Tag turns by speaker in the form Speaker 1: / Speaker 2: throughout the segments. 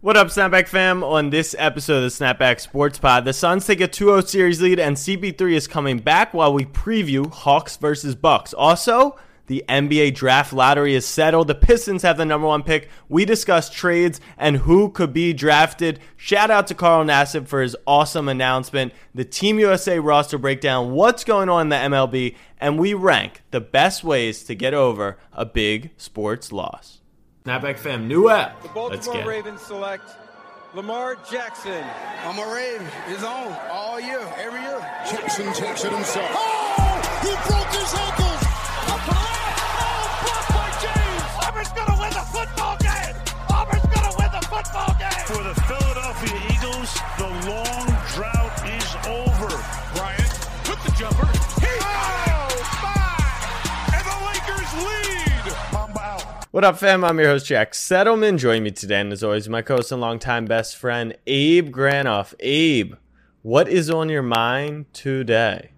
Speaker 1: What up, Snapback fam? On this episode of the Snapback Sports Pod, the Suns take a 2-0 series lead, and CP3 is coming back while we preview Hawks versus Bucks. Also, the NBA draft lottery is settled. The Pistons have the number one pick. We discuss trades and who could be drafted. Shout out to Carl Nassib for his awesome announcement. The Team USA roster breakdown, what's going on in the MLB, and we rank the best ways to get over a big sports loss. Snapback fam, new app.
Speaker 2: The
Speaker 1: Let's
Speaker 2: Baltimore
Speaker 1: get it.
Speaker 2: Ravens select Lamar Jackson.
Speaker 3: I'm a Raven. It's on all year, every year.
Speaker 4: Jackson takes it himself.
Speaker 3: Oh, he broke his ankles.
Speaker 5: Up to. Oh, blocked by James. Auburn's going to win the football game. Auburn's going to win the football game.
Speaker 6: For the Philadelphia Eagles, the long drought is over.
Speaker 5: Bryant with the jumper.
Speaker 1: What up, fam? I'm your host, Jack Settleman. Join me today, and as always, my co-host and longtime best friend, Abe Granoff. Abe, what is on your mind today?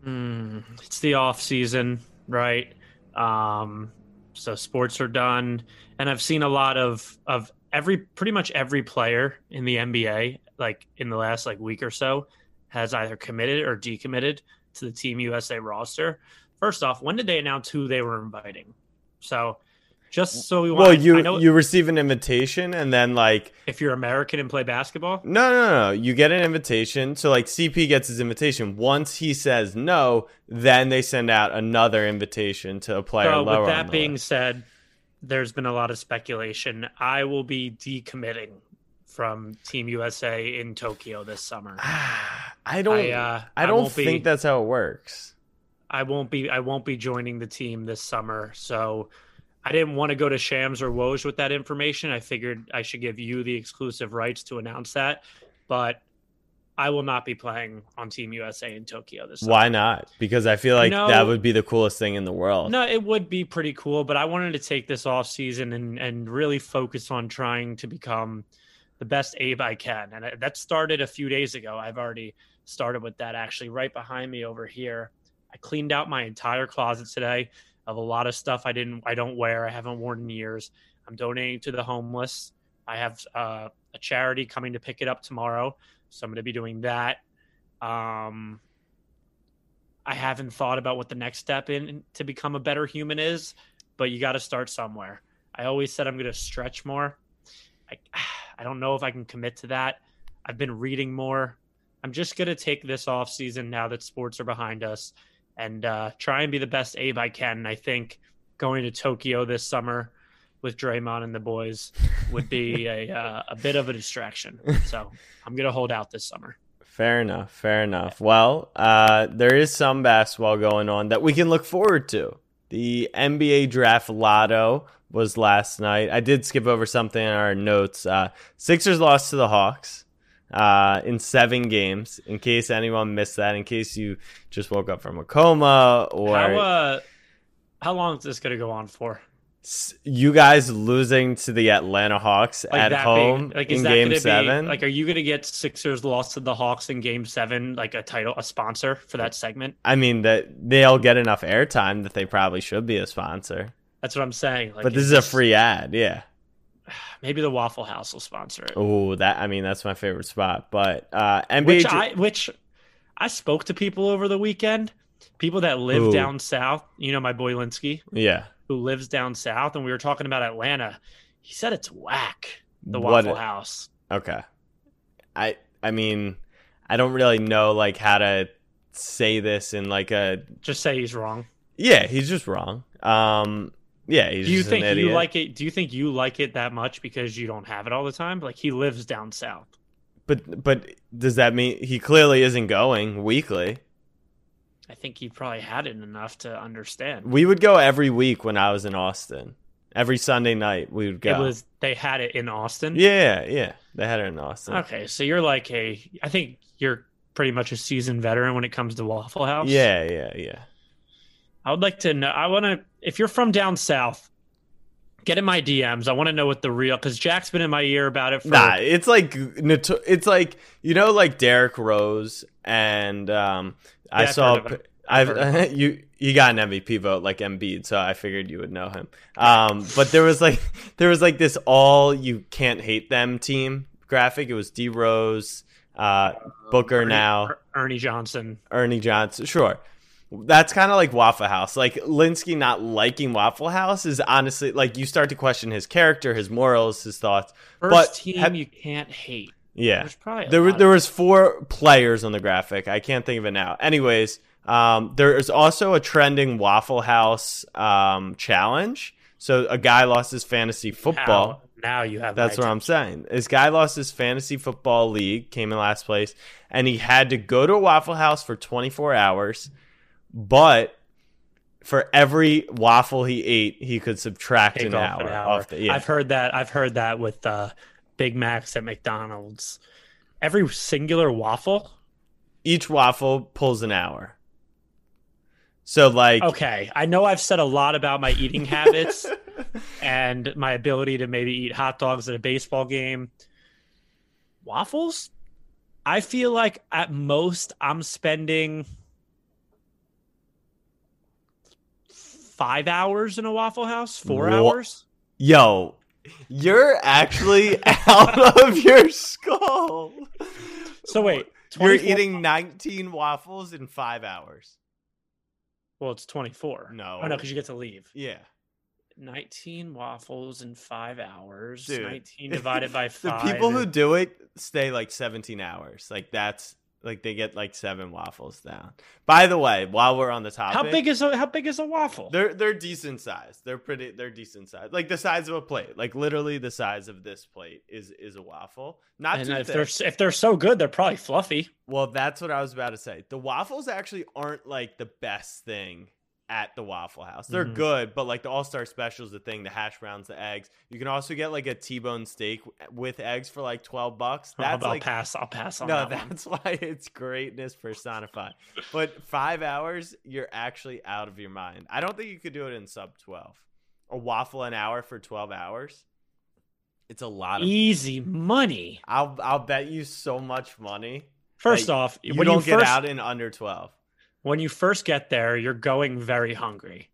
Speaker 7: it's the off season, right? Um, so sports are done, and I've seen a lot of of every pretty much every player in the NBA, like in the last like week or so, has either committed or decommitted to the Team USA roster. First off, when did they announce who they were inviting? So, just so we want,
Speaker 1: Well,
Speaker 7: I
Speaker 1: you
Speaker 7: know
Speaker 1: you receive an invitation, and then like
Speaker 7: if you're American and play basketball,
Speaker 1: no, no, no, you get an invitation. So like CP gets his invitation. Once he says no, then they send out another invitation to a player
Speaker 7: So,
Speaker 1: lower.
Speaker 7: with that being
Speaker 1: list.
Speaker 7: said, there's been a lot of speculation. I will be decommitting from Team USA in Tokyo this summer.
Speaker 1: I don't,
Speaker 7: I, uh,
Speaker 1: I
Speaker 7: I
Speaker 1: don't
Speaker 7: be-
Speaker 1: think that's how it works.
Speaker 7: I won't be I won't be joining the team this summer. So I didn't want to go to Shams or Woj with that information. I figured I should give you the exclusive rights to announce that. But I will not be playing on Team USA in Tokyo this summer.
Speaker 1: Why not? Because I feel like
Speaker 7: No.
Speaker 1: that would be the coolest thing in the world.
Speaker 7: No, it would be pretty cool, but I wanted to take this off season and and really focus on trying to become the best Abe I can. And that started a few days ago. I've already started with that actually right behind me over here. I cleaned out my entire closet today of a lot of stuff I didn't I don't wear, I haven't worn in years. I'm donating to the homeless. I have uh, a charity coming to pick it up tomorrow, so I'm going to be doing that. Um, I haven't thought about what the next step in to become a better human is, but you got to start somewhere. I always said I'm going to stretch more. I, I don't know if I can commit to that. I've been reading more. I'm just going to take this off season now that sports are behind us and uh, try and be the best Abe I can. I think going to Tokyo this summer with Draymond and the boys would be a, uh, a bit of a distraction. So I'm going to hold out this summer.
Speaker 1: Fair enough. Fair enough. Well, uh, there is some basketball going on that we can look forward to. The NBA draft lotto was last night. I did skip over something in our notes. Uh, Sixers lost to the Hawks uh, in seven games. In case anyone missed that, in case you just woke up from a coma or
Speaker 7: How, uh, how long is this going to go on for?
Speaker 1: you guys losing to the Atlanta Hawks
Speaker 7: like
Speaker 1: at home
Speaker 7: big? Like, is
Speaker 1: in
Speaker 7: that
Speaker 1: Game
Speaker 7: gonna
Speaker 1: Seven.
Speaker 7: Be, like, are you going to get Sixers lost to the Hawks in Game Seven, like a title, a sponsor for that segment?
Speaker 1: I mean that they'll get enough airtime that they probably should be a sponsor.
Speaker 7: That's what I'm saying. Like,
Speaker 1: but this
Speaker 7: is
Speaker 1: is a free ad, yeah.
Speaker 7: Maybe the Waffle House will sponsor it.
Speaker 1: Oh, that I mean that's my favorite spot. But uh NBA
Speaker 7: which I which I spoke to people over the weekend, people that live
Speaker 1: Ooh.
Speaker 7: down south. You know, my boy Linsky,
Speaker 1: yeah.
Speaker 7: who lives down south, and we were talking about Atlanta. He said it's whack. The
Speaker 1: What-
Speaker 7: Waffle House.
Speaker 1: Okay. I I mean I don't really know like how to say this in like a
Speaker 7: Just say he's wrong.
Speaker 1: yeah, he's just wrong. Um yeah, he's
Speaker 7: Do you
Speaker 1: just
Speaker 7: think you like it? Do you think you like it that much because you don't have it all the time? Like he lives down south.
Speaker 1: But but does that mean he clearly isn't going weekly?
Speaker 7: I think he probably had it enough to understand.
Speaker 1: We would go every week when I was in Austin. Every Sunday night we would go.
Speaker 7: It was they had it in Austin.
Speaker 1: Yeah, yeah. They had it in Austin.
Speaker 7: Okay, so you're like a. I think you're pretty much a seasoned veteran when it comes to Waffle House.
Speaker 1: Yeah, yeah, yeah.
Speaker 7: I would like to know. I want to. If you're from down south, get in my DMs. I want to know what the real. Because Jack's been in my ear about it for.
Speaker 1: Nah, it's like it's like you know like Derrick Rose and um I
Speaker 7: Yeah, I've
Speaker 1: saw
Speaker 7: heard of him. I've
Speaker 1: you you got an MVP vote like Embiid, so I figured you would know him. Um, but there was like there was like this all you can't hate them team graphic, it was D Rose, uh, Booker
Speaker 7: Ernie-
Speaker 1: now,
Speaker 7: Er- Ernie Johnson.
Speaker 1: Ernie Johnson. Sure. That's kind of like Waffle House. Like Linsky not liking Waffle House is honestly like you start to question his character, his morals, his thoughts.
Speaker 7: First
Speaker 1: but
Speaker 7: team
Speaker 1: have-
Speaker 7: you can't hate.
Speaker 1: yeah,
Speaker 7: There's probably a
Speaker 1: there were there was four players on the graphic. I can't think of it now. Anyways, um, there is also a trending Waffle House um, challenge. So a guy lost his fantasy football.
Speaker 7: Now, now you have.
Speaker 1: That's what I'm saying. This guy lost his fantasy football league, came in last place, and he had to go to a Waffle House for 24 hours. But for every waffle he ate, he could subtract
Speaker 7: take
Speaker 1: an,
Speaker 7: off
Speaker 1: hour
Speaker 7: an hour.
Speaker 1: off the. Yeah.
Speaker 7: I've heard that. I've heard that with uh, Big Macs at McDonald's. Every singular waffle.
Speaker 1: Each waffle pulls an hour. So like,
Speaker 7: Okay, I know I've said a lot about my eating habits and my ability to maybe eat hot dogs at a baseball game. Waffles? I feel like at most I'm spending five hours in a Waffle House, four
Speaker 1: Wha-
Speaker 7: hours.
Speaker 1: yo, you're actually out of your skull.
Speaker 7: So wait,
Speaker 1: You're
Speaker 7: 24
Speaker 1: eating 19 waffles in five hours.
Speaker 7: Well, it's 24.
Speaker 1: No.
Speaker 7: Oh, no, because you get to leave.
Speaker 1: Yeah.
Speaker 7: 19 waffles in five hours.
Speaker 1: Dude.
Speaker 7: 19 divided by five.
Speaker 1: the people who do it stay like 17 hours. Like that's like they get like seven waffles down. By the way, while we're on the topic,
Speaker 7: how big is a how big is a waffle?
Speaker 1: they're they're decent size. They're pretty. They're decent size. Like the size of a plate. Like literally the size of this plate is is a waffle. Not
Speaker 7: and if
Speaker 1: thick.
Speaker 7: they're if they're so good, they're probably fluffy.
Speaker 1: Well, that's what I was about to say. The waffles actually aren't like the best thing at the Waffle House. They're
Speaker 7: Mhm.
Speaker 1: good, but like the All Star Special is the thing. The hash browns, the eggs. You can also get like a T-bone steak with eggs for like twelve bucks. That's
Speaker 7: I'll
Speaker 1: like
Speaker 7: pass. I'll pass on
Speaker 1: no,
Speaker 7: that one.
Speaker 1: that's why it's greatness personified. But five hours, you're actually out of your mind. I don't think you could do it in sub twelve. A waffle an hour for twelve hours. It's a lot of.
Speaker 7: Easy money.
Speaker 1: I'll I'll bet you so much money.
Speaker 7: First off,
Speaker 1: You
Speaker 7: when
Speaker 1: don't
Speaker 7: you
Speaker 1: get
Speaker 7: first,
Speaker 1: out in under twelve.
Speaker 7: When you first get there, you're going very hungry.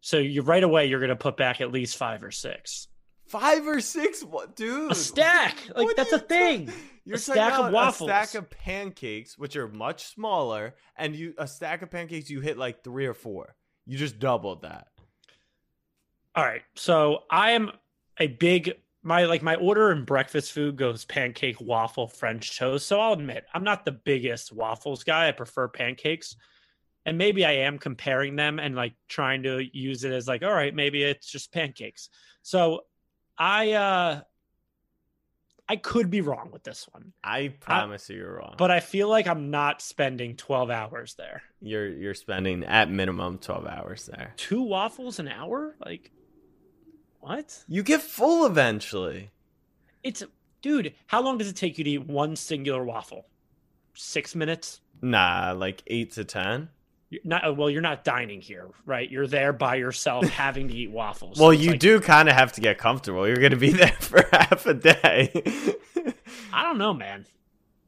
Speaker 7: So you right away you're gonna put back at least five or six.
Speaker 1: Five or six, what, dude?
Speaker 7: A stack, like
Speaker 1: What
Speaker 7: that's a thing.
Speaker 1: ta- You're
Speaker 7: A stack of waffles.
Speaker 1: A stack of pancakes, which are much smaller, and you a stack of pancakes you hit like three or four. You just doubled that.
Speaker 7: All right. So I am a big my like my order in breakfast food goes pancake, waffle, French toast. So I'll admit I'm not the biggest waffles guy. I prefer pancakes. And maybe I am comparing them and like trying to use it as like, all right, maybe it's just pancakes. So I uh I could be wrong with this one,
Speaker 1: I promise you, you're wrong.
Speaker 7: but I feel like I'm not spending 12 hours there.
Speaker 1: you're you're spending at minimum twelve hours there.
Speaker 7: Two waffles an hour? Like what?
Speaker 1: You get full eventually.
Speaker 7: It's dude, how long does it take you to eat one singular waffle? Six minutes?
Speaker 1: Nah, like eight to ten.
Speaker 7: You're not oh, well, you're not dining here, right? You're there by yourself having to eat waffles.
Speaker 1: Well,
Speaker 7: So
Speaker 1: you
Speaker 7: like-
Speaker 1: do kind of have to get comfortable. You're going to be there for half a day.
Speaker 7: I don't know, man.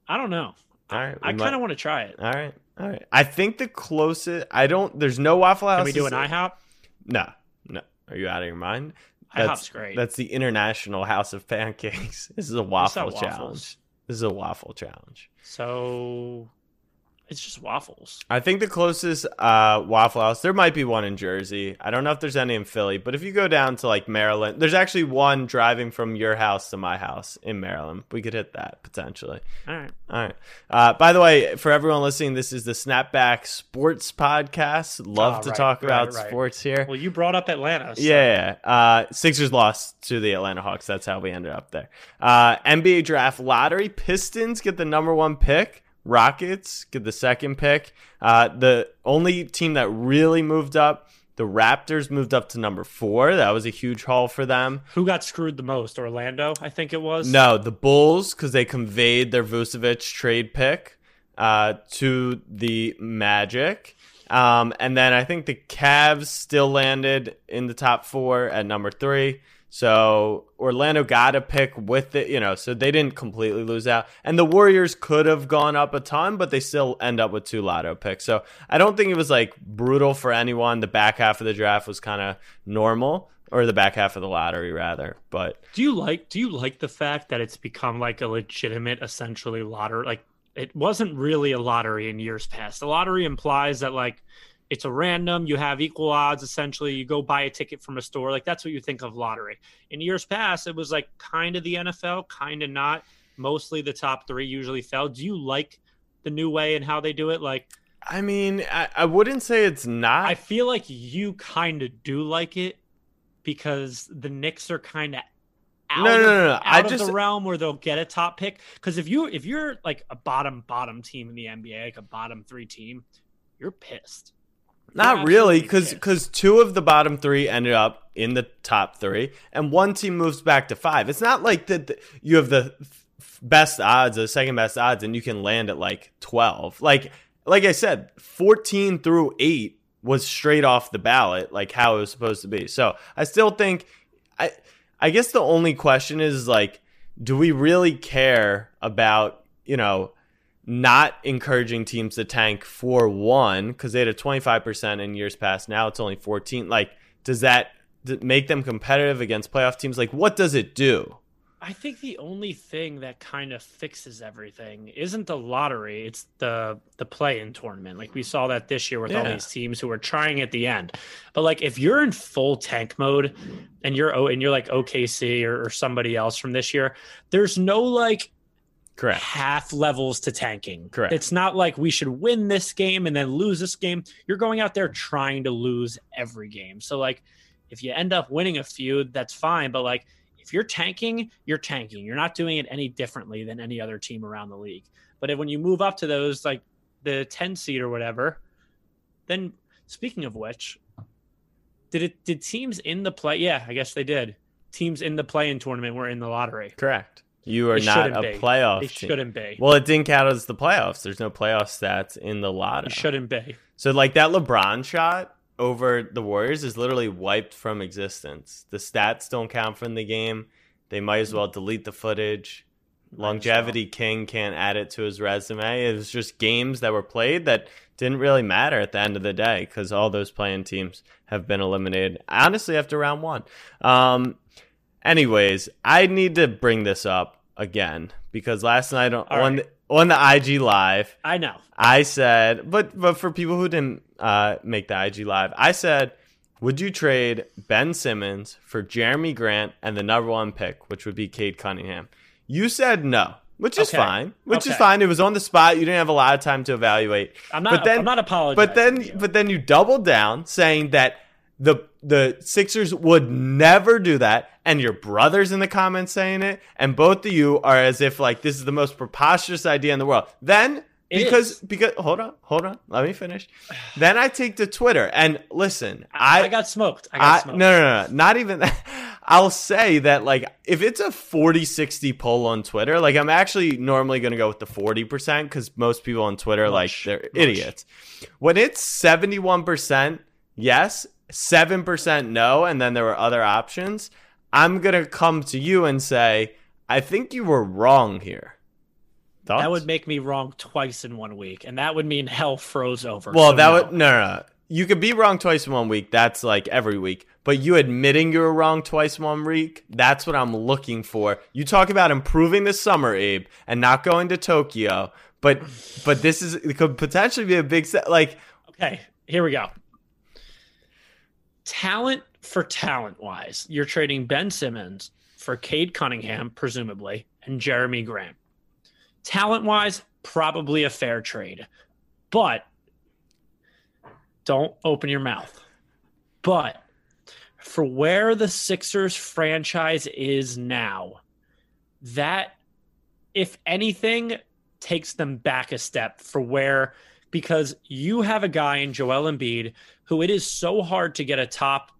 Speaker 7: I don't know.
Speaker 1: All right,
Speaker 7: I
Speaker 1: we
Speaker 7: kind of want to try it.
Speaker 1: All right, all right. I think the closest. I don't. There's no Waffle House.
Speaker 7: Can we do an IHOP?
Speaker 1: No, no. Are you out of your mind?
Speaker 7: IHOP's great.
Speaker 1: That's the International House of Pancakes. This is a waffle challenge. This is a waffle challenge.
Speaker 7: So it's just waffles.
Speaker 1: I think the closest uh, Waffle House, there might be one in Jersey. I don't know if there's any in Philly, but if you go down to like Maryland, there's actually one driving from your house to my house in Maryland. We could hit that potentially.
Speaker 7: All right.
Speaker 1: All right. Uh, by the way, for everyone listening, this is the Snapback Sports Podcast. Love
Speaker 7: Oh,
Speaker 1: to
Speaker 7: right,
Speaker 1: talk
Speaker 7: right,
Speaker 1: about
Speaker 7: right.
Speaker 1: sports here.
Speaker 7: Well, you brought up Atlanta. so-
Speaker 1: Yeah, yeah. Uh, Sixers lost to the Atlanta Hawks. That's how we ended up there. Uh, NBA draft lottery. Pistons get the number one pick. Rockets get the second pick. Uh, the only team that really moved up, the Raptors moved up to number four. That was a huge haul for them.
Speaker 7: Who got screwed the most? Orlando, I think it was.
Speaker 1: No, the Bulls because they conveyed their Vucevic trade pick uh, to the Magic. Um, and then I think the Cavs still landed in the top four at number three. So Orlando got a pick with it, you know, so they didn't completely lose out. And the Warriors could have gone up a ton, but they still end up with two lotto picks. So I don't think it was like brutal for anyone. The back half of the draft was kind of normal. or the back half of the lottery rather. But
Speaker 7: Do you like do you like the fact that it's become like a legitimate essentially lottery like it wasn't really a lottery in years past. The lottery implies that like it's a random, you have equal odds essentially, you go buy a ticket from a store. Like that's what you think of lottery. In years past, it was like kind of the NFL, kind of not. Mostly the top 3 usually fell. Do you like the new way and how they do it? Like
Speaker 1: I mean, I, I wouldn't say it's not.
Speaker 7: I feel like you kind of do like it because the Knicks are kind of out,
Speaker 1: No, no, no, no.
Speaker 7: out
Speaker 1: I
Speaker 7: of
Speaker 1: just-
Speaker 7: the realm where they'll get a top pick. Because if you if you're like a bottom bottom team in the NBA, like a bottom three team, you're pissed.
Speaker 1: Not really, because because two of the bottom three ended up in the top three, and one team moves back to five. It's not like that you have the best odds, the second best odds, and you can land at like twelve. Like like I said, fourteen through eight was straight off the ballot, like how it was supposed to be. So I still think, I I guess the only question is like, do we really care about you know? Not encouraging teams to tank for one because they had a 25% in years past. Now it's only 14. Like, does that make them competitive against playoff teams? Like, what does it do?
Speaker 7: I think the only thing that kind of fixes everything isn't the lottery; it's the the play-in tournament. Like we saw that this year with all these teams who are trying at the end. But like if you're in full tank mode and you're oh, and you're like OKC or, or somebody else from this year, there's no like
Speaker 1: Correct.
Speaker 7: half levels to tanking.
Speaker 1: Correct.
Speaker 7: It's not like we should win this game and then lose this game. You're going out there trying to lose every game. So like if you end up winning a few, that's fine. But like if you're tanking, you're tanking. You're not doing it any differently than any other team around the league. But if, when you move up to those like the 10 seed or whatever, then speaking of which, did it did teams in the play? Yeah, I guess they did. Teams in the play-in tournament were in the lottery.
Speaker 1: Correct. You are not a
Speaker 7: be.
Speaker 1: playoff
Speaker 7: They
Speaker 1: team.
Speaker 7: shouldn't be.
Speaker 1: Well, it didn't count as the playoffs. There's no playoff stats in the lotto.
Speaker 7: It shouldn't be.
Speaker 1: So, like that LeBron shot over the Warriors is literally wiped from existence. The stats don't count from the game. They might as well delete the footage. Longevity King can't add it to his resume. It was just games that were played that didn't really matter at the end of the day because all those playing teams have been eliminated. Honestly, after round one. Um, anyways, I need to bring this up again because last night on, on,
Speaker 7: right.
Speaker 1: the, on the IG live,
Speaker 7: I know.
Speaker 1: I said, but but for people who didn't uh, make the IG live, I said, would you trade Ben Simmons for Jerami Grant and the number one pick, which would be Cade Cunningham? You said no, which is
Speaker 7: Okay.
Speaker 1: fine. Which is fine. It was on the spot. You didn't have a lot of time to evaluate.
Speaker 7: I'm not.
Speaker 1: But then-
Speaker 7: I'm not apologizing.
Speaker 1: But then, but then you doubled down, saying that the the Sixers would never do that, and your brother's in the comments saying it, and both of you are as if like this is the most preposterous idea in the world. Then
Speaker 7: It
Speaker 1: because
Speaker 7: is.
Speaker 1: because hold on, hold on, let me finish. then I take to Twitter and listen.
Speaker 7: I,
Speaker 1: I
Speaker 7: got smoked. I got
Speaker 1: I,
Speaker 7: smoked.
Speaker 1: no, no, no, not even that. I'll say that, like, if it's a 40 60 poll on Twitter, like, I'm actually normally going to go with the 40% because most people on Twitter, like, they're
Speaker 7: mush.
Speaker 1: idiots. When it's 71% yes, 7% no, and then there were other options, I'm going to come to you and say, I think you were wrong here. Thoughts?
Speaker 7: That would make me wrong twice in one week, and that would mean hell froze over.
Speaker 1: Well,
Speaker 7: So
Speaker 1: that
Speaker 7: no.
Speaker 1: would no, no, no. You could be wrong twice in one week. That's like every week. But you admitting you were wrong twice in one week, that's what I'm looking for. You talk about improving this summer, Abe, and not going to Tokyo. But but this is it could potentially be a big set. Like
Speaker 7: Okay, here we go. Talent for talent wise, you're trading Ben Simmons for Cade Cunningham, presumably, and Jerami Grant. Talent wise, probably a fair trade, but don't open your mouth. But for where the Sixers franchise is now, that, if anything, takes them back a step for where because you have a guy in Joel Embiid who it is so hard to get a top,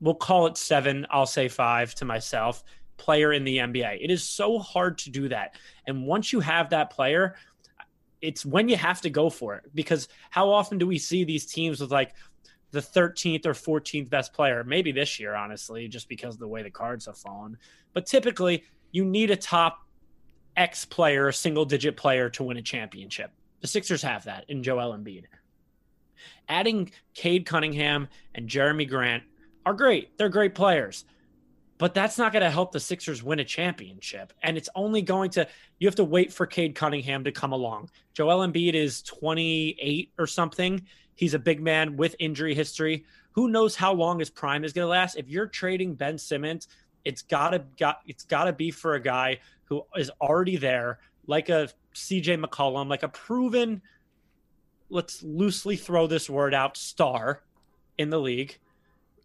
Speaker 7: we'll call it seven, I'll say five to myself, player in the NBA. It is so hard to do that. And once you have that player, it's when you have to go for it because how often do we see these teams with like the 13th or 14th best player? Maybe this year, honestly, just because of the way the cards have fallen. But typically, you need a top X player, a single digit player to win a championship. The Sixers have that in Joel Embiid. Adding Cade Cunningham and Jerami Grant are great. They're great players. But that's not going to help the Sixers win a championship. And it's only going to, you have to wait for Cade Cunningham to come along. Joel Embiid is 28 or something. He's a big man with injury history. Who knows how long his prime is going to last? If you're trading Ben Simmons, it's gotta got it's gotta be for a guy who is already there, like a CJ McCollum, like a proven, let's loosely throw this word out, star in the league.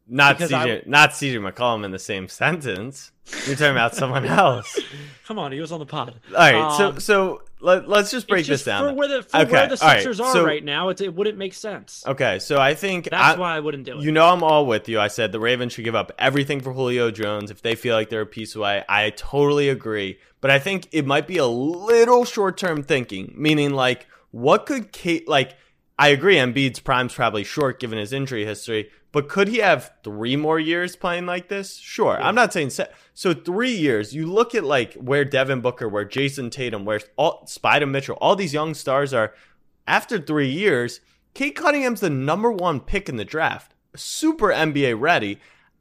Speaker 1: Not CJ, not CJ McCollum in the same sentence. You're talking about someone else.
Speaker 7: Come on, he was on the pod.
Speaker 1: All right, so
Speaker 7: Um,
Speaker 1: so let, let's just break
Speaker 7: it's
Speaker 1: this down.
Speaker 7: For where the, for
Speaker 1: Okay,
Speaker 7: where the
Speaker 1: all right,
Speaker 7: Sixers are
Speaker 1: so-
Speaker 7: right now, it, it wouldn't make sense.
Speaker 1: Okay, so I think
Speaker 7: That's
Speaker 1: I-
Speaker 7: why I wouldn't do it.
Speaker 1: You know, I'm all with you. I said the Ravens should give up everything for Julio Jones if they feel like they're a piece away. I totally agree, but I think it might be a little short term thinking, meaning like, what could Cade like? I agree, Embiid's prime's probably short given his injury history, but could he have three more years playing like this? Sure. I'm not saying se- so. Three years. You look at like where Devin Booker, where Jayson Tatum, where all Spida Mitchell, all these young stars are. After three years, Cade Cunningham's the number one pick in the draft, super NBA ready.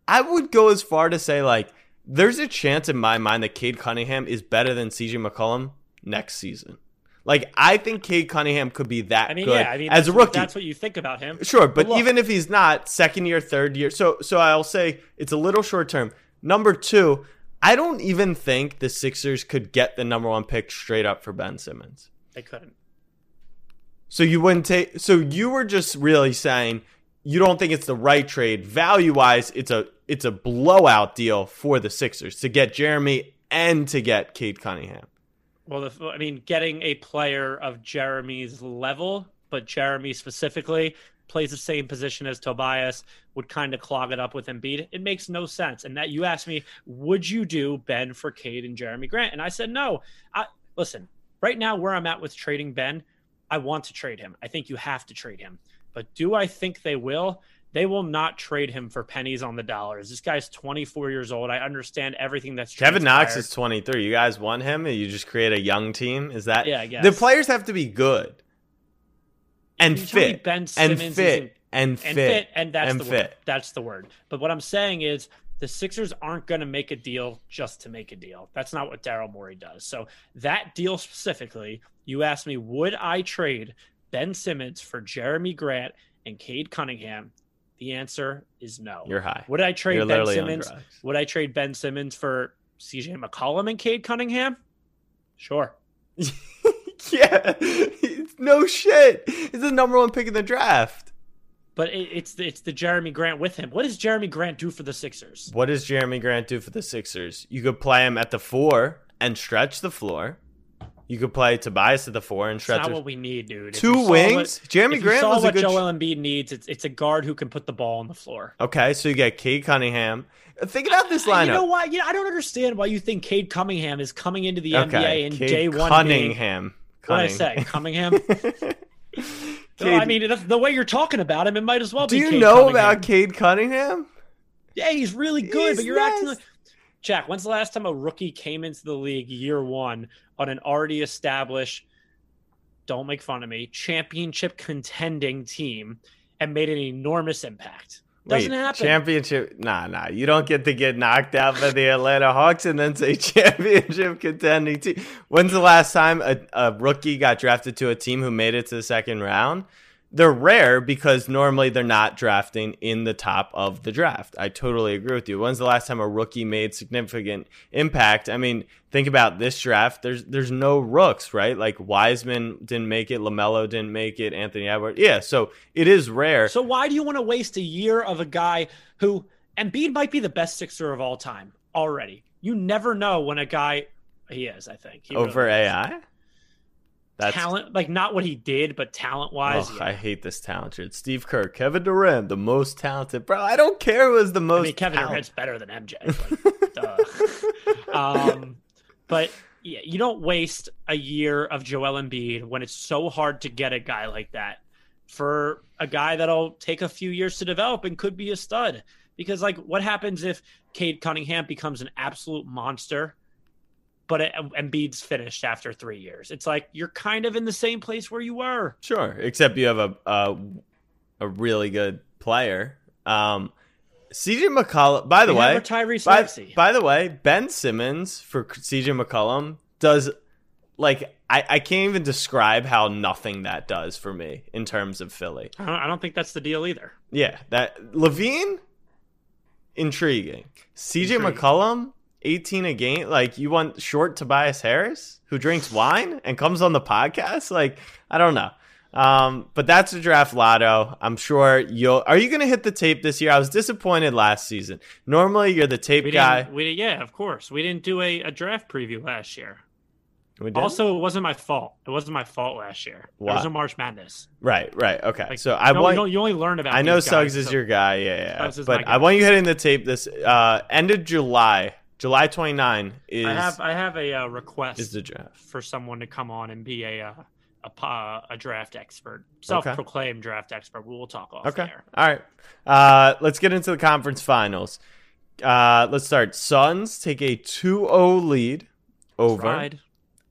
Speaker 1: I would go as far to say like there's a chance in my mind that Cade Cunningham is better than CJ McCollum next season. Like I think Cade Cunningham could be that
Speaker 7: I mean,
Speaker 1: good
Speaker 7: yeah, I mean,
Speaker 1: as a rookie.
Speaker 7: That's what you think about him.
Speaker 1: Sure, but
Speaker 7: look-
Speaker 1: even if he's not second year, third year, so so I'll say it's a little short term. Number two, I don't even think the Sixers could get the number one pick straight up for Ben Simmons.
Speaker 7: They couldn't.
Speaker 1: So you wouldn't take. So you were just really saying you don't think it's the right trade value wise. It's a it's a blowout deal for the Sixers to get Jerami and to get Cade Cunningham.
Speaker 7: Well, if, I mean, getting a player of Jerami's level, but Jerami specifically plays the same position as Tobias, would kind of clog it up with Embiid. It makes no sense. And that you asked me, would you do Ben for Cade and Jerami Grant? And I said no. I listen. Right now, where I'm at with trading Ben, I want to trade him. I think you have to trade him. But do I think they will? They will not trade him for pennies on the dollars. This guy's 24 years old. I understand everything that's
Speaker 1: Kevin Knox is 23. You guys want him? And you just create a young team? Is that?
Speaker 7: Yeah, I
Speaker 1: The players have to be good and
Speaker 7: You tell me
Speaker 1: fit
Speaker 7: Ben
Speaker 1: and fit and
Speaker 7: and
Speaker 1: fit
Speaker 7: fit, and that's
Speaker 1: and
Speaker 7: the
Speaker 1: fit.
Speaker 7: word. That's the word. But what I'm saying is the Sixers aren't going to make a deal just to make a deal. That's not what Daryl Morey does. So that deal specifically, you asked me, would I trade Ben Simmons for Jerami Grant and Cade Cunningham? The answer is no.
Speaker 1: You're high.
Speaker 7: Would I trade
Speaker 1: You're
Speaker 7: Ben Simmons? Would I trade Ben Simmons for CJ McCollum and Cade Cunningham? Sure.
Speaker 1: yeah, no shit. He's the number one pick in the draft.
Speaker 7: But it, it's the, it's the Jerami Grant with him. What does Jerami Grant do for the Sixers?
Speaker 1: What does Jerami Grant do for the Sixers? You could play him at the four and stretch the floor. You could play Tobias at the four and
Speaker 7: It's
Speaker 1: stretch.
Speaker 7: not what we need, dude. If
Speaker 1: Two wings?
Speaker 7: what-
Speaker 1: Jerami
Speaker 7: if
Speaker 1: Grant
Speaker 7: you saw
Speaker 1: was a
Speaker 7: what
Speaker 1: good-
Speaker 7: Joel Embiid needs. It's it's a guard who can put the ball on the floor.
Speaker 1: okay, so you get Cade Cunningham. Think about this lineup.
Speaker 7: You know why? You know, I don't understand why you think Cade Cunningham is coming into the
Speaker 1: okay,
Speaker 7: NBA in
Speaker 1: Cade
Speaker 7: day one.
Speaker 1: Cunningham.
Speaker 7: What I say, Cunningham. No, I mean, the way you're talking about him, it might as well
Speaker 1: do
Speaker 7: be.
Speaker 1: Do you
Speaker 7: Cade
Speaker 1: know
Speaker 7: Cunningham.
Speaker 1: about Cade Cunningham?
Speaker 7: Yeah, he's really good,
Speaker 1: He's
Speaker 7: but you're acting like Jack. When's the last time a rookie came into the league year one on an already established? Don't make fun of me. Championship contending team and made an enormous impact. Doesn't
Speaker 1: Wait,
Speaker 7: happen.
Speaker 1: Championship? Nah, nah. You don't get to get knocked out by the Atlanta Hawks and then say championship contending team. When's the last time a, a rookie got drafted to a team who made it to the second round? They're rare because normally they're not drafting in the top of the draft. I totally agree with you. When's the last time a rookie made significant impact? I mean, think about this draft. There's there's no rooks, right? Like Wiseman didn't make it, Lamelo didn't make it, Anthony Edwards. Yeah, so it is rare.
Speaker 7: So why do you want to waste a year of a guy who Embiid might be the best sixer of all time already? You never know when a guy he is. I think He
Speaker 1: over
Speaker 7: really is.
Speaker 1: That's
Speaker 7: talent, like not what he did, but talent wise.
Speaker 1: Ugh, I hate this talent shit. Steve Kerr, Kevin Durant, the most talented. Bro, I don't care who is the
Speaker 7: I
Speaker 1: most.
Speaker 7: mean, Kevin
Speaker 1: talent-
Speaker 7: Durant's better than MJ. Like, um, but yeah, you don't waste a year of Joel Embiid when it's so hard to get a guy like that for a guy that'll take a few years to develop and could be a stud. Because like, what happens if Cade Cunningham becomes an absolute monster, but it, Embiid's finished after three years? It's like you're kind of in the same place where you were.
Speaker 1: Sure, except you have a a, a really good player. Um, CJ McCollum. By the way,
Speaker 7: Tyrese
Speaker 1: by,
Speaker 7: Maxey.
Speaker 1: by the way, Ben Simmons for CJ McCollum does like I, I can't even describe how nothing that does for me in terms of Philly.
Speaker 7: I don't, I don't think that's the deal either.
Speaker 1: Yeah, that LaVine, intriguing. CJ
Speaker 7: Intriguing.
Speaker 1: McCollum, eighteen a game. Like you want short Tobias Harris who drinks wine and comes on the podcast. Like I don't know. Um, but that's the draft lotto. I'm sure you'll. Are you to hit the tape this year? I was disappointed last season. Normally, you're the tape
Speaker 7: We
Speaker 1: guy.
Speaker 7: We did, yeah, of course. We didn't do a, a draft preview last year.
Speaker 1: We did?
Speaker 7: Also, it wasn't my fault. It wasn't my fault last year. There
Speaker 1: Why?
Speaker 7: was a March Madness.
Speaker 1: right, right. Okay,
Speaker 7: Like,
Speaker 1: so I
Speaker 7: know,
Speaker 1: want.
Speaker 7: you, you only learn about.
Speaker 1: I know
Speaker 7: these guys,
Speaker 1: Suggs is
Speaker 7: so-
Speaker 1: your guy, yeah, yeah.
Speaker 7: Suggs is
Speaker 1: but I want you hitting the tape this uh end of July, July 29 is
Speaker 7: I have I have a uh, request
Speaker 1: is the draft.
Speaker 7: for someone to come on and be a uh, a a draft expert, self-proclaimed draft expert. We will talk off
Speaker 1: Okay.
Speaker 7: there.
Speaker 1: All right. Uh, let's get into the conference finals. Uh, let's start. Suns take a 2-0 lead over.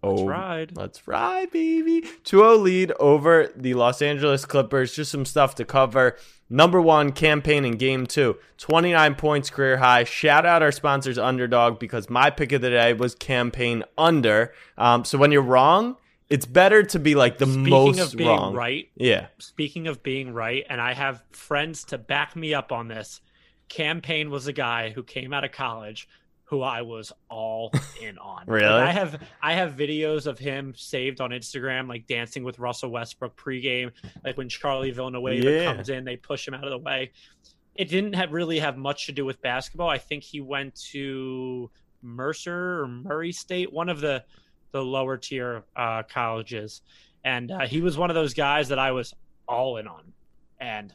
Speaker 7: Ride.
Speaker 1: Oh,
Speaker 7: ride.
Speaker 1: Let's ride, baby. 2-0 lead over the Los Angeles Clippers. Just some stuff to cover. Number one Cam Payne in game two. 29 points career high. Shout out our sponsors, Underdog, because my pick of the day was Cam Payne under. Um, so when you're wrong, it's better to be like the
Speaker 7: Speaking
Speaker 1: most
Speaker 7: of being
Speaker 1: wrong.
Speaker 7: right,
Speaker 1: Yeah.
Speaker 7: speaking of being right, and I have friends to back me up on this. Cam Payne was a guy who came out of college who I was all in on. Like,
Speaker 1: Really?
Speaker 7: I have I have videos of him saved on Instagram, like dancing with Russell Westbrook pregame, like when Charlie Villanueva
Speaker 1: Yeah.
Speaker 7: comes in, they push him out of the way. It didn't have really have much to do with basketball. I think he went to Mercer or Murray State, one of the the lower tier uh, colleges, and uh, he was one of those guys that I was all in on. And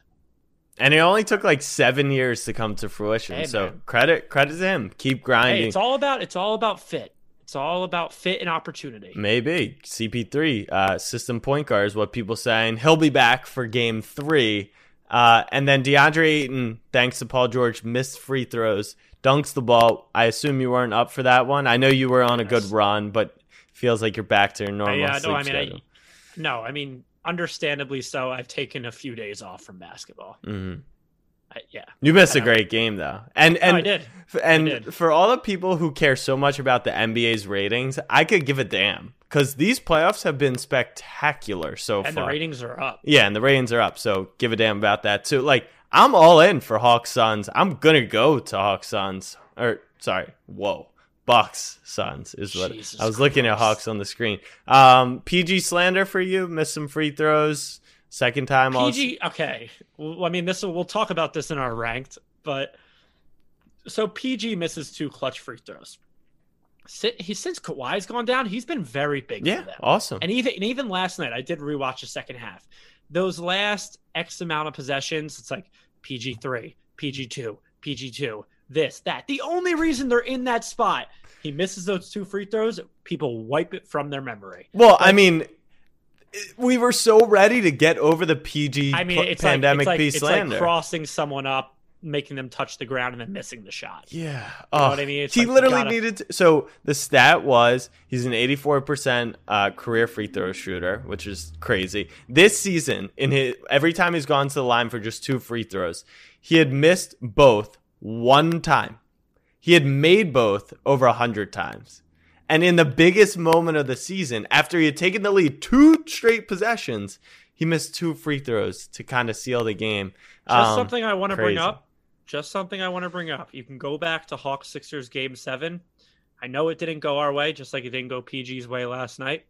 Speaker 1: And it only took like seven years to come to fruition.
Speaker 7: Hey,
Speaker 1: so
Speaker 7: man.
Speaker 1: credit credit to him. Keep grinding.
Speaker 7: hey, it's all about it's all about fit. It's all about fit and opportunity.
Speaker 1: Maybe CP3 uh, system point guard is what people saying. He'll be back for game three. Uh, and then DeAndre Ayton, thanks to Paul George, missed free throws, dunks the ball. I assume you weren't up for that one. I know you were on a good run, but feels like you're back to your normal
Speaker 7: yeah,
Speaker 1: sleep
Speaker 7: no, I mean. I, no, I mean, understandably so. I've taken a few days off from basketball.
Speaker 1: Mhm.
Speaker 7: I, yeah,
Speaker 1: You missed a great game though, and and
Speaker 7: I did.
Speaker 1: and
Speaker 7: did.
Speaker 1: for all the people who care so much about the NBA's ratings, I could give a damn because these playoffs have been spectacular so
Speaker 7: And
Speaker 1: far.
Speaker 7: And the ratings are up.
Speaker 1: Yeah, and the ratings are up, so give a damn about that too. Like, I'm all in for Hawks Suns. I'm gonna go to Hawks Suns. Or sorry, whoa. Bucks Suns is what
Speaker 7: Jesus
Speaker 1: I was looking at Hawks on the screen. Um PG slander for you, missed some free throws. Second time all
Speaker 7: PG, okay. Well, I mean, this we'll talk about this in our ranked, but so PG misses two clutch free throws. He since Kawhi's gone down, he's been very big
Speaker 1: Yeah, awesome.
Speaker 7: And even and even last night, I did rewatch the second half. Those last X amount of possessions, it's like PG three, PG two, PG two, this, that. The only reason they're in that spot, he misses those two free throws, people wipe it from their memory.
Speaker 1: Well, I mean, we were so ready to get over the PG
Speaker 7: I mean, it's
Speaker 1: pandemic
Speaker 7: like, it's, like, it's like crossing someone up, making them touch the ground, and then missing the shot.
Speaker 1: Yeah.
Speaker 7: know
Speaker 1: Oh,
Speaker 7: what I mean? It's
Speaker 1: he
Speaker 7: like
Speaker 1: literally
Speaker 7: gotta-
Speaker 1: needed to, so the stat was he's an 84% uh, career free throw shooter, which is crazy. This season, in his every time he's gone to the line for just two free throws, he had missed both one time. He had made both over 100 times. And in the biggest moment of the season, after he had taken the lead two straight possessions, he missed two free throws to kind of seal the game.
Speaker 7: Just
Speaker 1: Um,
Speaker 7: something I want to bring up. Just something I want to bring up. You can go back to Hawks Sixers game seven. I know it didn't go our way, just like it didn't go PG's way last night.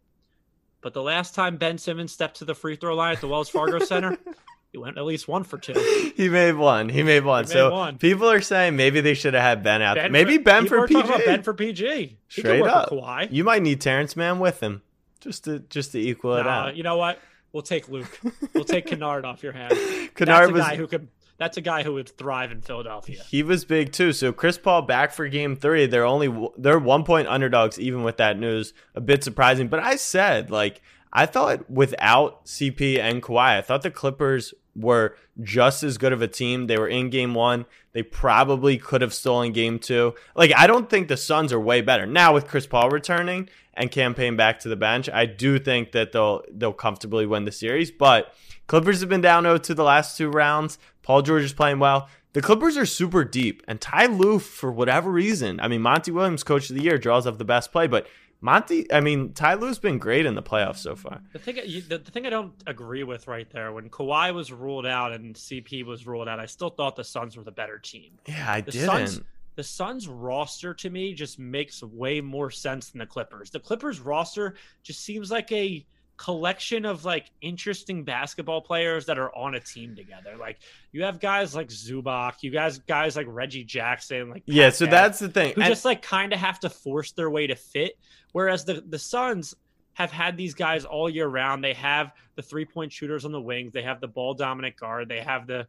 Speaker 7: But the last time Ben Simmons stepped to the free throw line at the Wells Fargo Center, he went at least one for two.
Speaker 1: he made one. He made one.
Speaker 7: He made
Speaker 1: so
Speaker 7: one.
Speaker 1: people are saying maybe they should have had Ben out. there.
Speaker 7: Ben
Speaker 1: Maybe
Speaker 7: for,
Speaker 1: Ben for PG.
Speaker 7: Ben for PG. He
Speaker 1: Straight up.
Speaker 7: Kawhi.
Speaker 1: You might need Terance Mann with him, just to just to equal it out.
Speaker 7: you know what? We'll take Luke. We'll take Kennard off your hands. That's
Speaker 1: Kennard was
Speaker 7: guy who could. That's a guy who would thrive in Philadelphia.
Speaker 1: he was big too. So Chris Paul back for Game Three. They're only they're one point underdogs even with that news. A bit surprising, but I said like I thought without CP and Kawhi, I thought the Clippers were just as good of a team. They were in Game One. They probably could have stolen Game Two. Like I don't think the Suns are way better now with Chris Paul returning and Cam Payne back to the bench. I do think that they'll they'll comfortably win the series, but Clippers have been down 0 to the last two rounds. Paul George is playing well. the Clippers are super deep, and Ty Lue, for whatever reason, I mean, Monty Williams, coach of the year, draws up the best play, but Monty, I mean, Ty Lue's been great in the playoffs so far.
Speaker 7: The thing, the, the thing I don't agree with right there, when Kawhi was ruled out and CP was ruled out, I still thought the Suns were the better team.
Speaker 1: Yeah, I
Speaker 7: The
Speaker 1: didn't.
Speaker 7: Suns, the Suns roster to me just makes way more sense than the Clippers. The Clippers roster just seems like a collection of like interesting basketball players that are on a team together. Like you have guys like Zubac, you guys guys like Reggie Jackson, like
Speaker 1: yeah,
Speaker 7: Pat
Speaker 1: so that's the thing.
Speaker 7: who
Speaker 1: And-
Speaker 7: just like kind of have to force their way to fit. Whereas the the Suns have had these guys all year round. They have the three point shooters on the wings. They have the ball dominant guard. They have the,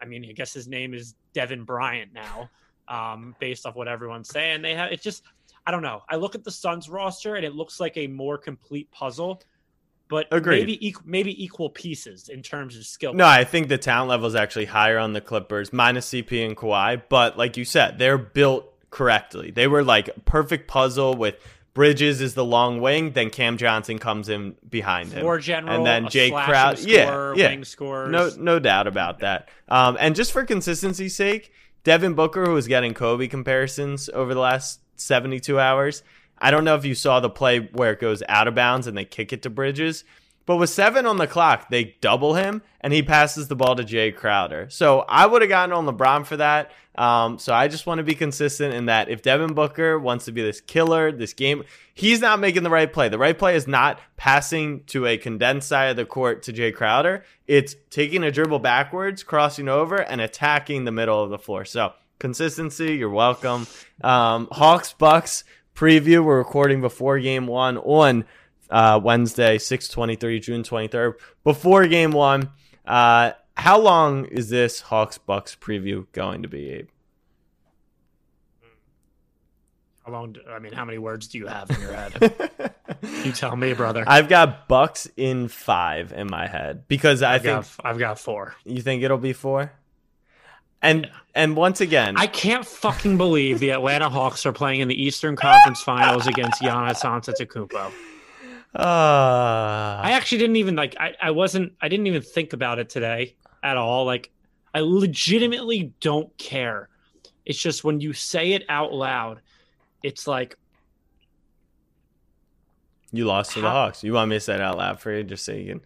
Speaker 7: I mean, I guess his name is Devin Bryant now, um, based off what everyone's saying. They have it's just I don't know. I look at the Suns roster and it looks like a more complete puzzle, but
Speaker 1: Agreed.
Speaker 7: maybe equal, maybe equal pieces in terms of skill.
Speaker 1: No, I think the talent level is actually higher on the Clippers, minus CP and Kawhi. But like you said, they're built correctly. They were like a perfect puzzle with Bridges is the long wing, then Cam Johnson comes in behind him,
Speaker 7: More general,
Speaker 1: and then
Speaker 7: a
Speaker 1: Jay
Speaker 7: slashing
Speaker 1: Crowd. yeah, yeah,
Speaker 7: wing scorers.
Speaker 1: no, no doubt about that. Um, and just for consistency's sake, Devin Booker, who was getting Kobe comparisons over the last seventy-two hours, I don't know if you saw the play where it goes out of bounds and they kick it to Bridges. But with seven on the clock, they double him and he passes the ball to Jay Crowder. So I would have gotten on LeBron for that. Um, so I just want to be consistent in that if Devin Booker wants to be this killer, this game, he's not making the right play. The right play is not passing to a condensed side of the court to Jay Crowder. It's taking a dribble backwards, crossing over, and attacking the middle of the floor. So consistency, you're welcome. Um, Hawks Bucks preview. We're recording before game one on uh, Wednesday, 623, June 23rd. Before game one, uh, how long is this Hawks Bucks preview going to be, Abe?
Speaker 7: How long? do- I mean, how many words do you have in your head? you tell me, brother.
Speaker 1: I've got Bucks in five in my head because I
Speaker 7: I've
Speaker 1: think
Speaker 7: got, I've got four.
Speaker 1: you think it'll be four. And and once again,
Speaker 7: I can't fucking believe the Atlanta Hawks are playing in the Eastern Conference Finals against Giannis Antetokounmpo.
Speaker 1: uh,
Speaker 7: I actually didn't even like. I, I wasn't. I didn't even think about it today at all. Like, I legitimately don't care. It's just when you say it out loud, it's like
Speaker 1: you lost to the Hawks. You want me to say it out loud for you, just so you can.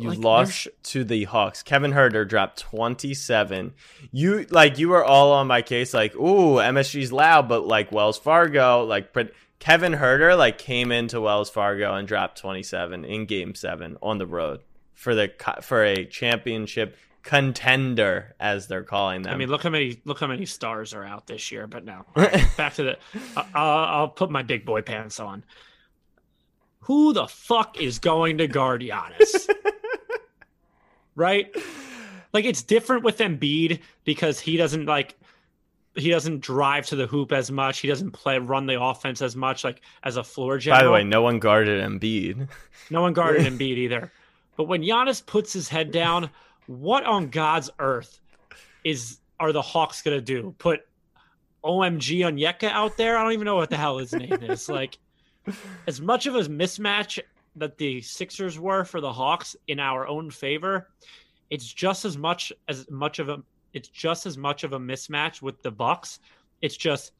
Speaker 1: You
Speaker 7: Like,
Speaker 1: lost to the Hawks. Kevin Huerter dropped 27. You like you were all on my case, like, ooh, MSG's loud, but like Wells Fargo, like but Kevin Huerter like came into Wells Fargo and dropped 27 in Game Seven on the road for the for a championship contender, as they're calling them.
Speaker 7: I mean, look how many look how many stars are out this year. But no, All right, back to the. I'll, I'll put my big boy pants on. Who the fuck is going to guard Giannis? right? Like it's different with Embiid because he doesn't like he doesn't drive to the hoop as much. He doesn't play run the offense as much like as a floor general.
Speaker 1: By the way, no one guarded Embiid.
Speaker 7: No one guarded Embiid either. But when Giannis puts his head down, what on God's earth is are the Hawks gonna do? Put OMG Onyeka out there? I don't even know what the hell his name is. Like as much of a mismatch that the Sixers were for the Hawks in our own favor, it's just as much as much of a it's just as much of a mismatch with the Bucks. It's just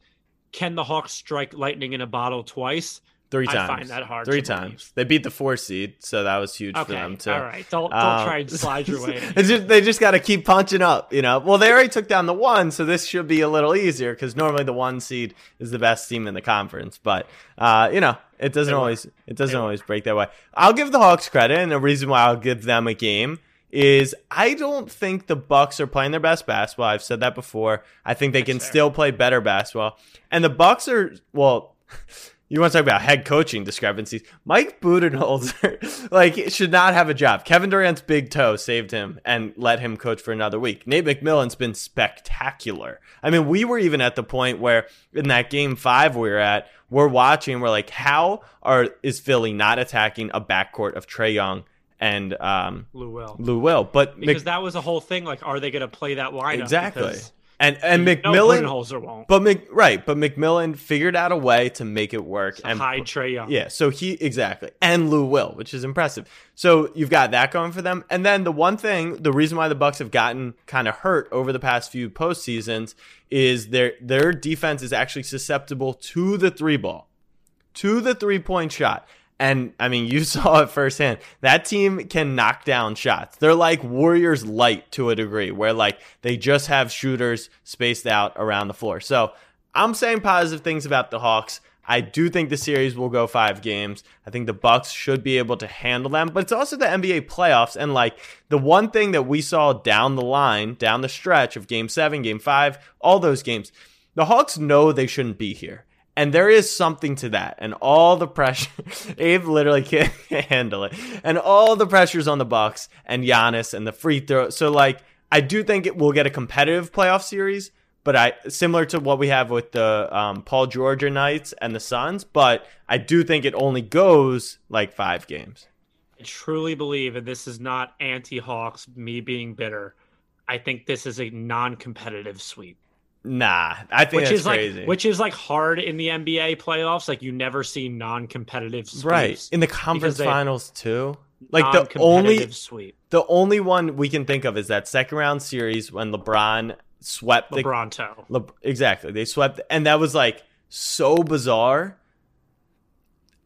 Speaker 7: can the Hawks strike lightning in a bottle twice?
Speaker 1: Three
Speaker 7: I
Speaker 1: times.
Speaker 7: find that hard
Speaker 1: Three
Speaker 7: to believe.
Speaker 1: times. They beat the four seed, so that was huge for them too.
Speaker 7: all right. Don't don't
Speaker 1: Um,
Speaker 7: try and slide your way.
Speaker 1: Just, they just got to keep punching up, you know. Well, they already took down the one, so this should be a little easier because normally the one seed is the best team in the conference. But uh, you know, it doesn't
Speaker 7: They
Speaker 1: always it doesn't
Speaker 7: They
Speaker 1: always break that way. I'll give the Hawks credit, and the reason why I'll give them a game is I don't think the Bucks are playing their best basketball. I've said that before. I think they can
Speaker 7: fair.
Speaker 1: still play better basketball, and the Bucks are well. You want to talk about head coaching discrepancies? Mike Budenholzer, like, should not have a job. Kevin Durant's big toe saved him and let him coach for another week. Nate McMillan's been spectacular. I mean, we were even at the point where in that game five we were at, we're watching, we're like, how are is Philly not attacking a backcourt of Trae Young and um,
Speaker 7: Lou will
Speaker 1: Lou Will? But
Speaker 7: because
Speaker 1: Mc-
Speaker 7: that was the whole thing. Like, are they going to play that lineup?
Speaker 1: Exactly.
Speaker 7: Because
Speaker 1: And and
Speaker 7: No,
Speaker 1: McMillan,
Speaker 7: Budenholzer won't.
Speaker 1: but Mc, right, but McMillan figured out a way to make it work
Speaker 7: and hide Trae Young.
Speaker 1: Yeah, so he exactly and Lou Will, which is impressive. So you've got that going for them, and then the one thing, the reason why the Bucks have gotten kind of hurt over the past few postseasons is their their defense is actually susceptible to the three ball, to the three point shot. And I mean, you saw it firsthand. That team can knock down shots. They're like Warriors light to a degree, where like they just have shooters spaced out around the floor. So I'm saying positive things about the Hawks. I do think the series will go five games. I think the Bucks should be able to handle them, but it's also the NBA playoffs. And like the one thing that we saw down the line, down the stretch of game seven, game five, all those games, the Hawks know they shouldn't be here. And there is something to that. And all the pressure, Abe literally can't handle it. And all the pressures on the Bucks and Giannis and the free throw. So like, I do think it will get a competitive playoff series, but I similar to what we have with the um, Paul Georgia Knights and the Suns. But I do think it only goes like five games.
Speaker 7: I truly believe, and this is not anti-Hawks, me being bitter. I think this is a non-competitive sweep.
Speaker 1: Nah, I think
Speaker 7: which is
Speaker 1: crazy.
Speaker 7: like which is like hard in the NBA playoffs. Like you never see non-competitive sweeps.
Speaker 1: right in the conference finals too. Like the only
Speaker 7: sweep.
Speaker 1: the only one we can think of is that second round series when LeBron swept the
Speaker 7: LeBronto.
Speaker 1: Le- exactly. They swept, and that was like so bizarre.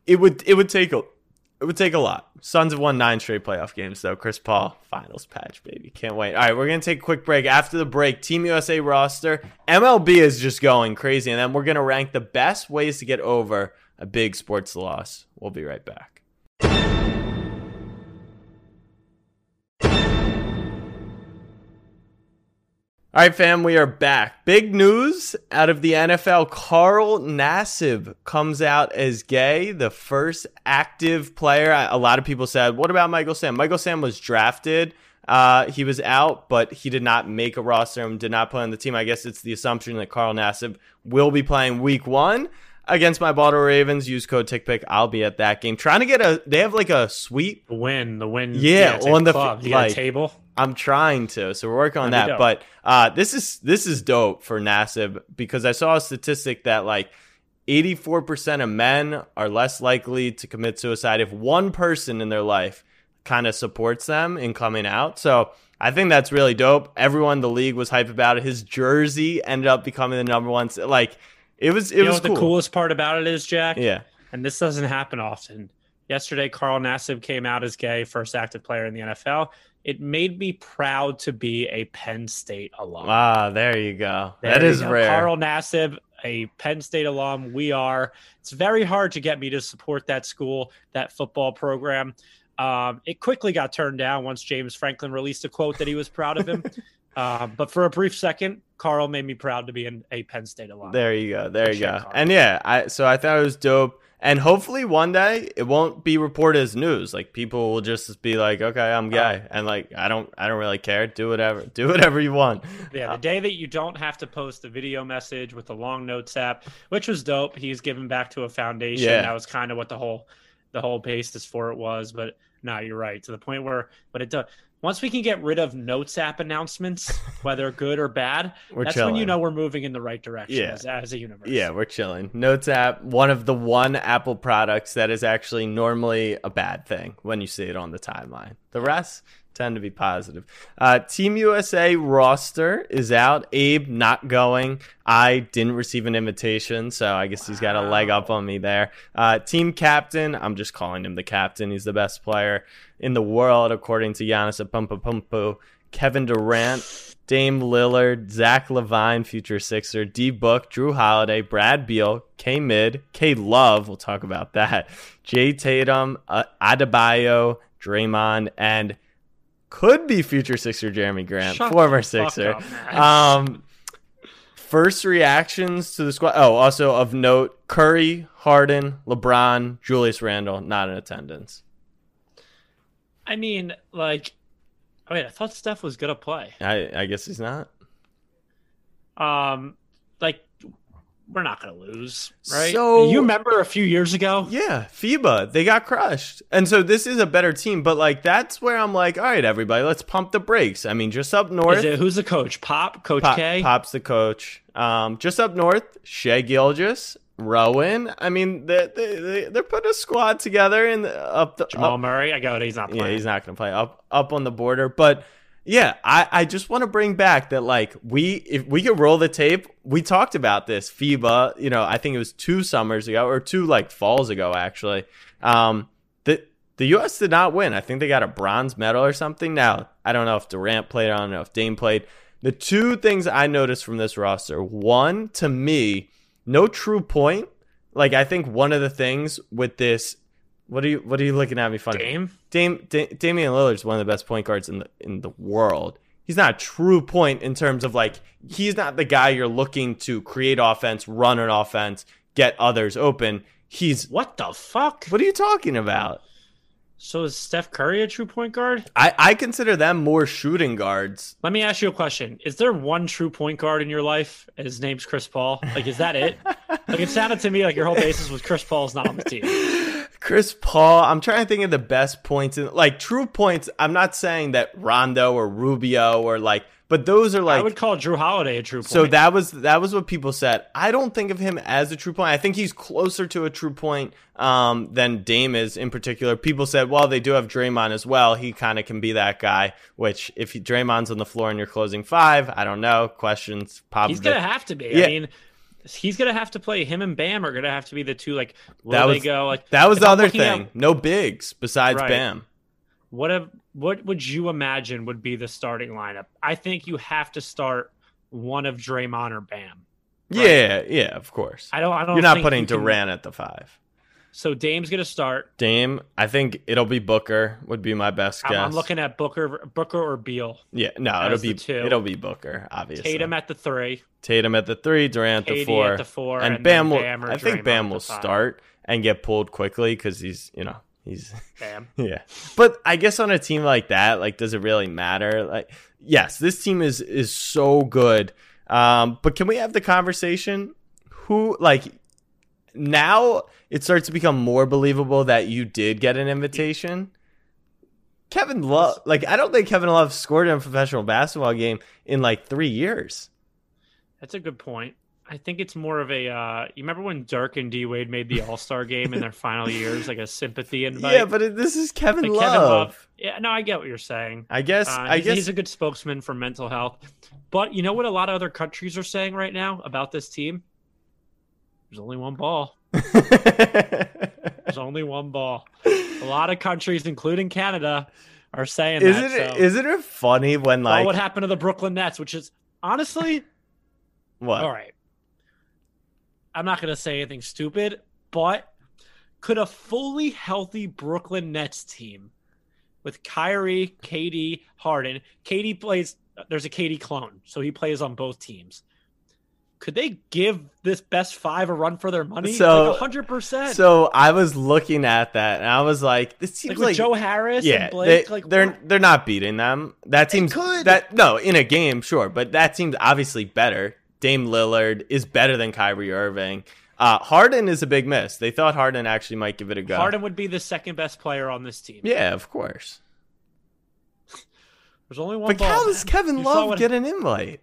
Speaker 1: It would it would take a it would take a lot. Suns have won nine straight playoff games though. Chris Paul finals patch baby, can't wait. All right, we're gonna take a quick break. After the break, Team USA roster, MLB is just going crazy, and then we're gonna rank the best ways to get over a big sports loss. We'll be right back. All right, fam, we are back. Big news out of the NFL. Carl Nassib comes out as gay, the first active player. A lot of people said, What about Michael Sam? Michael Sam was drafted. Uh, he was out, but he did not make a roster and did not play on the team. I guess it's the assumption that Carl Nassib will be playing week one against my Baltimore Ravens. Use code TickPick. I'll be at that game. Trying to get a, they have like a sweep
Speaker 7: The win, the win.
Speaker 1: Yeah,
Speaker 7: a
Speaker 1: on the f- like-
Speaker 7: table.
Speaker 1: I'm trying to, so we're working on
Speaker 7: That'd
Speaker 1: that. But uh, this is this is dope for Nassib because I saw a statistic that like 84% of men are less likely to commit suicide if one person in their life kind of supports them in coming out. So I think that's really dope. Everyone in the league was hype about it. His jersey ended up becoming the number one. Like it was, it
Speaker 7: You know
Speaker 1: was
Speaker 7: what
Speaker 1: cool.
Speaker 7: the coolest part about it is, Jack?
Speaker 1: Yeah,
Speaker 7: and this doesn't happen often. Yesterday, Carl Nassib came out as gay, first active player in the NFL. It made me proud to be a Penn State alum.
Speaker 1: ah, there you go.
Speaker 7: There
Speaker 1: that
Speaker 7: you
Speaker 1: is
Speaker 7: go.
Speaker 1: rare.
Speaker 7: Carl Nassib, a Penn State alum. We are. It's very hard to get me to support that school, that football program. Um, it quickly got turned down once James Franklin released a quote that he was proud of him. um, but for a brief second, Carl made me proud to be an, a Penn State alum.
Speaker 1: There you go. There you go.
Speaker 7: card.
Speaker 1: And yeah, I so I thought it was dope. And hopefully one day it won't be reported as news. Like people will just be like, "Okay, I'm gay," and like I don't, I don't really care. Do whatever, do whatever you want.
Speaker 7: Yeah, the day that you don't have to post a video message with a long notes app, which was dope. He's given back to a foundation.
Speaker 1: Yeah.
Speaker 7: That was kind of what the whole the whole basis for it was. But no, you're right. To the point where but it does once we can get rid of notes app announcements, whether good or bad, that's when you know we're moving in the right direction
Speaker 1: Yeah.
Speaker 7: as, as a universe.
Speaker 1: Yeah, we're chilling. Notes app, one of the one Apple products that is actually normally a bad thing when you see it on the timeline. The rest tend to be positive. Uh, Team USA roster is out. Abe not going. I didn't receive an invitation, so I guess he's got a leg up on me there. Uh, team captain, I'm just calling him the captain. He's the best player in the world, according to Giannis Pumpu. Kevin Durant, Dame Lillard, Zach LaVine, future Sixer, D Book, Jrue Holiday, Brad Beal, K Mid, K Love, we'll talk about that, Jay Tatum, uh, Adebayo, Draymond, and could be future Sixer Jerami Grant,
Speaker 7: Shut
Speaker 1: former Sixer.
Speaker 7: up,
Speaker 1: um, first reactions to the squad. Oh, also of note, Curry, Harden, LeBron, Julius Randle, not in attendance.
Speaker 7: I mean, like, wait, I thought Steph was gonna play.
Speaker 1: I, I guess he's not.
Speaker 7: Um, we're not going to lose, right?
Speaker 1: So-
Speaker 7: you remember a few years ago?
Speaker 1: Yeah, FIBA, they got crushed. And so this is a better team, but like that's where I'm like, all right, everybody, let's pump the brakes. I mean, just up north,
Speaker 7: Is it who's the coach? Pop, Coach
Speaker 1: Pop-
Speaker 7: K.
Speaker 1: Pop's the coach. Um, just up north, Shai Gilgeous, Rowan. I mean, they, they, they, they're putting a squad together and up the
Speaker 7: Jamal
Speaker 1: up,
Speaker 7: Murray. I got it. He's not playing.
Speaker 1: Yeah, he's not going to play up up on the border, but yeah, I, I just want to bring back that like we if we could roll the tape, we talked about this FIBA, you know, I think it was two summers ago or two like falls ago actually. Um the the US did not win. I think they got a bronze medal or something. Now, I don't know if Durant played, I don't know if Dame played. The two things I noticed from this roster, one to me, no true point. Like I think one of the things with this what are you what are you looking at me funny?
Speaker 7: Dame.
Speaker 1: Dame, da- Damian Lillard is one of the best point guards in the in the world. He's not a true point in terms of like he's not the guy you're looking to create offense, run an offense, get others open. He's
Speaker 7: What the fuck?
Speaker 1: what are you talking about?
Speaker 7: So is Steph Curry a true point guard?
Speaker 1: I, I consider them more shooting guards.
Speaker 7: Let me ask you a question. Is there one true point guard in your life? and His name's Chris Paul. Like, is that it? like, it sounded to me like your whole basis was Chris Paul's not on the team.
Speaker 1: Chris Paul, I'm trying to think of the best points in like true points. I'm not saying that Rondo or Rubio or like, but those are like
Speaker 7: I would call Jrue Holiday a true point.
Speaker 1: So that was that was what people said. I don't think of him as a true point. I think he's closer to a true point um, than Dame is in particular. People said, well, they do have Draymond as well. He kind of can be that guy. Which if Draymond's on the floor and you're closing five, I don't know. Questions. Probably
Speaker 7: he's gonna have to be.
Speaker 1: Yeah.
Speaker 7: I mean, he's gonna have to play. Him and Bam are gonna have to be the two. Like, where
Speaker 1: that
Speaker 7: they
Speaker 1: was
Speaker 7: go? Like
Speaker 1: that was the
Speaker 7: I'm
Speaker 1: other thing.
Speaker 7: at
Speaker 1: no bigs besides
Speaker 7: Right.
Speaker 1: Bam.
Speaker 7: what if, what would you imagine would be the starting lineup? I think you have to start one of Draymond or Bam.
Speaker 1: Yeah, yeah, of course.
Speaker 7: I don't. I don't.
Speaker 1: You're not putting
Speaker 7: you can-
Speaker 1: Durant at the five.
Speaker 7: So Dame's gonna start.
Speaker 1: Dame, I think it'll be Booker. Would be my best
Speaker 7: I'm,
Speaker 1: guess.
Speaker 7: I'm looking at Booker, Booker or Beal.
Speaker 1: Yeah, no, it'll be
Speaker 7: two.
Speaker 1: it'll be Booker. Obviously,
Speaker 7: Tatum at the three.
Speaker 1: Tatum at the three, Durant at the four,
Speaker 7: at the four,
Speaker 1: and,
Speaker 7: and
Speaker 1: Bam will.
Speaker 7: Bam
Speaker 1: I think Bam will start and get pulled quickly because he's, you know, he's
Speaker 7: Bam.
Speaker 1: yeah. But I guess on a team like that, like, does it really matter? Like, yes, this team is is so good. Um, but can we have the conversation? Who like now it starts to become more believable that you did get an invitation. Kevin Love, like I don't think Kevin Love scored in a professional basketball game in like three years.
Speaker 7: That's a good point. I think it's more of a. Uh, you remember when Dirk and D Wade made the All Star game in their final years, like a sympathy invite?
Speaker 1: yeah, but it, this is Kevin
Speaker 7: Like
Speaker 1: Love.
Speaker 7: Kevin Love. Yeah, no, I get what you're saying.
Speaker 1: I guess.
Speaker 7: Uh,
Speaker 1: I
Speaker 7: he's,
Speaker 1: guess.
Speaker 7: he's a good spokesman for mental health. But you know what? A lot of other countries are saying right now about this team. There's only one ball. There's only one ball. A lot of countries, including Canada, are saying
Speaker 1: isn't
Speaker 7: that.
Speaker 1: it?
Speaker 7: so.
Speaker 1: Isn't it funny when
Speaker 7: Well,
Speaker 1: like
Speaker 7: what happened to the Brooklyn Nets? Which is honestly,
Speaker 1: what?
Speaker 7: all right. I'm not going to say anything stupid, but could a fully healthy Brooklyn Nets team with Kyrie, Katie, Harden, Katie plays, there's a Katie clone, so he plays on both teams. Could they give this best five a run for their money?
Speaker 1: So-
Speaker 7: like 100%.
Speaker 1: So I was looking at that and I was like, this
Speaker 7: like
Speaker 1: seems
Speaker 7: with
Speaker 1: like,
Speaker 7: Joe Harris
Speaker 1: yeah,
Speaker 7: and Blake,
Speaker 1: they,
Speaker 7: like
Speaker 1: they're they're not beating them. That seems
Speaker 7: could.
Speaker 1: that no in a game, sure, but that seems obviously better. Dame Lillard is better than Kyrie Irving. Uh, Harden is a big miss. They thought Harden actually might give it a go.
Speaker 7: Harden would be the second best player on this team.
Speaker 1: yeah, of course.
Speaker 7: There's only one
Speaker 1: But
Speaker 7: ball.
Speaker 1: how does. Kevin Love
Speaker 7: what-
Speaker 1: get an invite?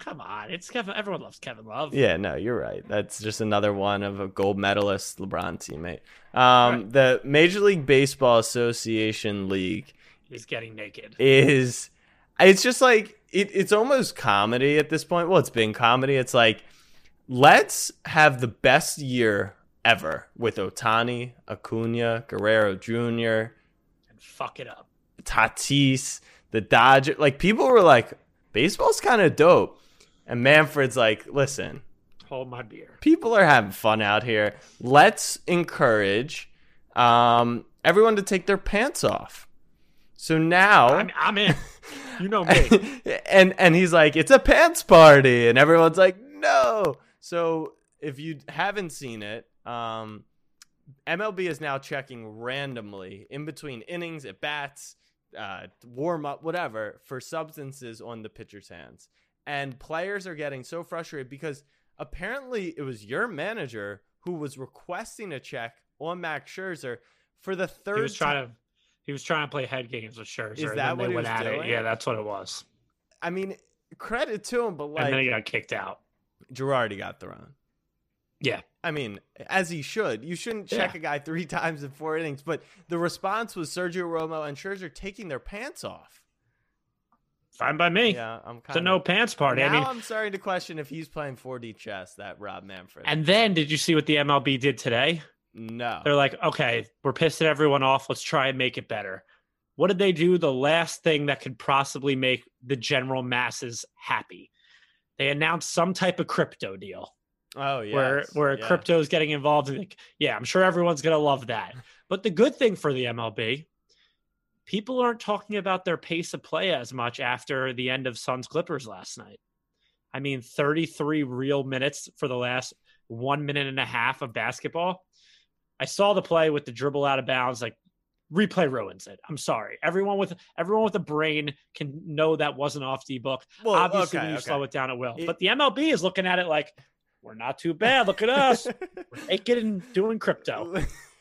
Speaker 7: Come on, it's Kevin. Everyone loves Kevin Love.
Speaker 1: Yeah, no, you're right. That's just another one of a gold medalist LeBron teammate. Um,
Speaker 7: Right.
Speaker 1: The Major League Baseball Association League
Speaker 7: is getting naked.
Speaker 1: is it's just like it, it's almost comedy at this point. Well, it's been comedy. It's like let's have the best year ever with Ohtani, Acuna, Guerrero Jr.,
Speaker 7: and fuck it up.
Speaker 1: Tatis, the Dodger. Like people were like, baseball's kind of dope. And Manfred's like, listen,
Speaker 7: Hold my beer.
Speaker 1: people are having fun out here. Let's encourage um, everyone to take their pants off. So now,
Speaker 7: I'm, I'm in. You know me.
Speaker 1: and and he's like, it's a pants party, and everyone's like, no. So if you haven't seen it, um, MLB is now checking randomly in between innings, at bats, uh, warm up, whatever, for substances on the pitcher's hands, and players are getting so frustrated because apparently it was your manager who was requesting a check on Max Scherzer for the third.
Speaker 7: He was trying to he was trying to play head games with Scherzer.
Speaker 1: Is
Speaker 7: and
Speaker 1: that what he
Speaker 7: went
Speaker 1: was
Speaker 7: at
Speaker 1: doing?
Speaker 7: it. Yeah, that's what it was.
Speaker 1: I mean, credit to him, but like,
Speaker 7: and then he got kicked out.
Speaker 1: Girardi got thrown.
Speaker 7: Yeah.
Speaker 1: I mean, as he should. You shouldn't check
Speaker 7: Yeah.
Speaker 1: a guy three times in four innings. But the response was Sergio Romo and Scherzer taking their pants off.
Speaker 7: Fine by me.
Speaker 1: Yeah, I'm
Speaker 7: It's a
Speaker 1: kind
Speaker 7: no pants party.
Speaker 1: Now
Speaker 7: I mean,
Speaker 1: I'm starting to question if he's playing 4D chess. That Rob Manfred.
Speaker 7: and then did you see what the MLB did today?
Speaker 1: no,
Speaker 7: They're like, okay, we're pissing everyone off. Let's try and make it better. What did they do? The last thing that could possibly make the general masses happy. They announced some type of crypto deal
Speaker 1: oh yeah,
Speaker 7: where where crypto is getting involved. Yeah, I'm sure everyone's gonna love that. But the good thing for the MLB, people aren't talking about their pace of play as much after the end of Suns Clippers last night. I mean, 33 real minutes for the last one minute and a half of basketball. I saw the play with the dribble out of bounds. Like replay ruins it. I'm sorry. Everyone with everyone with a brain can know that wasn't off the book.
Speaker 1: Well,
Speaker 7: Obviously,
Speaker 1: okay,
Speaker 7: when you
Speaker 1: okay.
Speaker 7: slow it down, it will.
Speaker 1: It-
Speaker 7: but the MLB is looking at it like we're not too bad. Look at us. We're naked and doing crypto.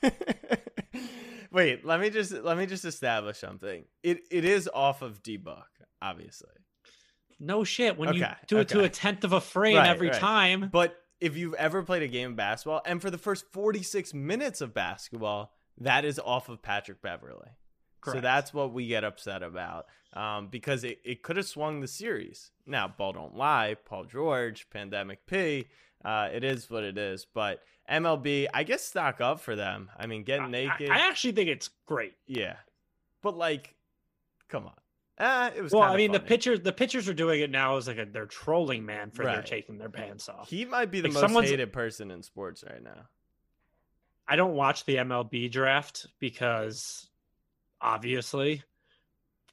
Speaker 1: Wait, let me just let me just establish something. It it is off of D book, obviously.
Speaker 7: No shit. When you
Speaker 1: Okay,
Speaker 7: do it to
Speaker 1: okay.
Speaker 7: a tenth of a frame
Speaker 1: Right,
Speaker 7: every
Speaker 1: right.
Speaker 7: time,
Speaker 1: But if you've ever played a game of basketball, and for the first 46 minutes of basketball, that is off of Patrick Beverley. So
Speaker 7: Correct.
Speaker 1: that's what we get upset about um, because it, it could have swung the series. Now, ball don't lie. Paul George, Pandemic P. Uh, it is what it is. But MLB, I guess stock up for them. I mean, getting
Speaker 7: I,
Speaker 1: naked.
Speaker 7: I actually think it's great.
Speaker 1: yeah. But, like, come on. Uh, it was
Speaker 7: Well, I mean, the pitchers the pitchers are doing it now as like a they're trolling Manfred
Speaker 1: Right.
Speaker 7: taking their pants off.
Speaker 1: He might be the
Speaker 7: Like,
Speaker 1: most
Speaker 7: someone's-
Speaker 1: hated person in sports right now.
Speaker 7: I don't watch the MLB draft because obviously,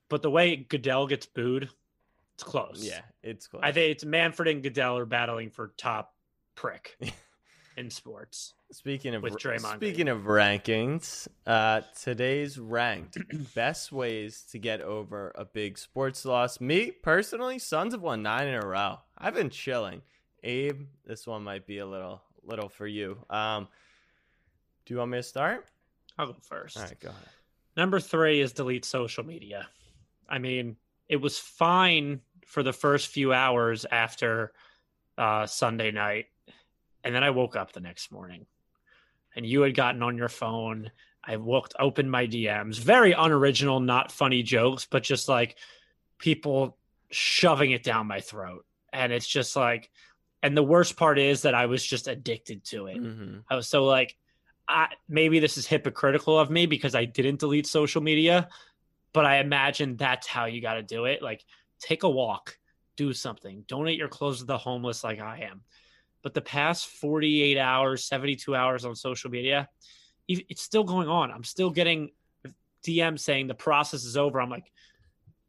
Speaker 7: but the way Goodell gets booed, it's close.
Speaker 1: Yeah, it's close.
Speaker 7: I think it's Manfred and Goodell are battling for top prick in sports.
Speaker 1: Speaking of
Speaker 7: with Draymond
Speaker 1: speaking of rankings, uh, today's ranked best ways to get over a big sports loss. Me personally, Suns have won nine in a row. I've been chilling. Abe, this one might be a little little for you. Um, do you want me to start?
Speaker 7: I'll go first.
Speaker 1: All right, go ahead.
Speaker 7: Number three is delete social media. I mean, it was fine for the first few hours after uh, Sunday night. And then I woke up the next morning and you had gotten on your phone. I looked, opened my DMs. Very unoriginal, not funny jokes, but just like people shoving it down my throat. And it's just like, and the worst part is that I was just addicted to it.
Speaker 1: Mhm.
Speaker 7: I was so like, I, maybe this is hypocritical of me because I didn't delete social media, but I imagine that's how you got to do it. Like, take a walk, do something, donate your clothes to the homeless, like I am. But the past 48 hours, 72 hours on social media, it's still going on. I'm still getting DMs saying the process is over. I'm like,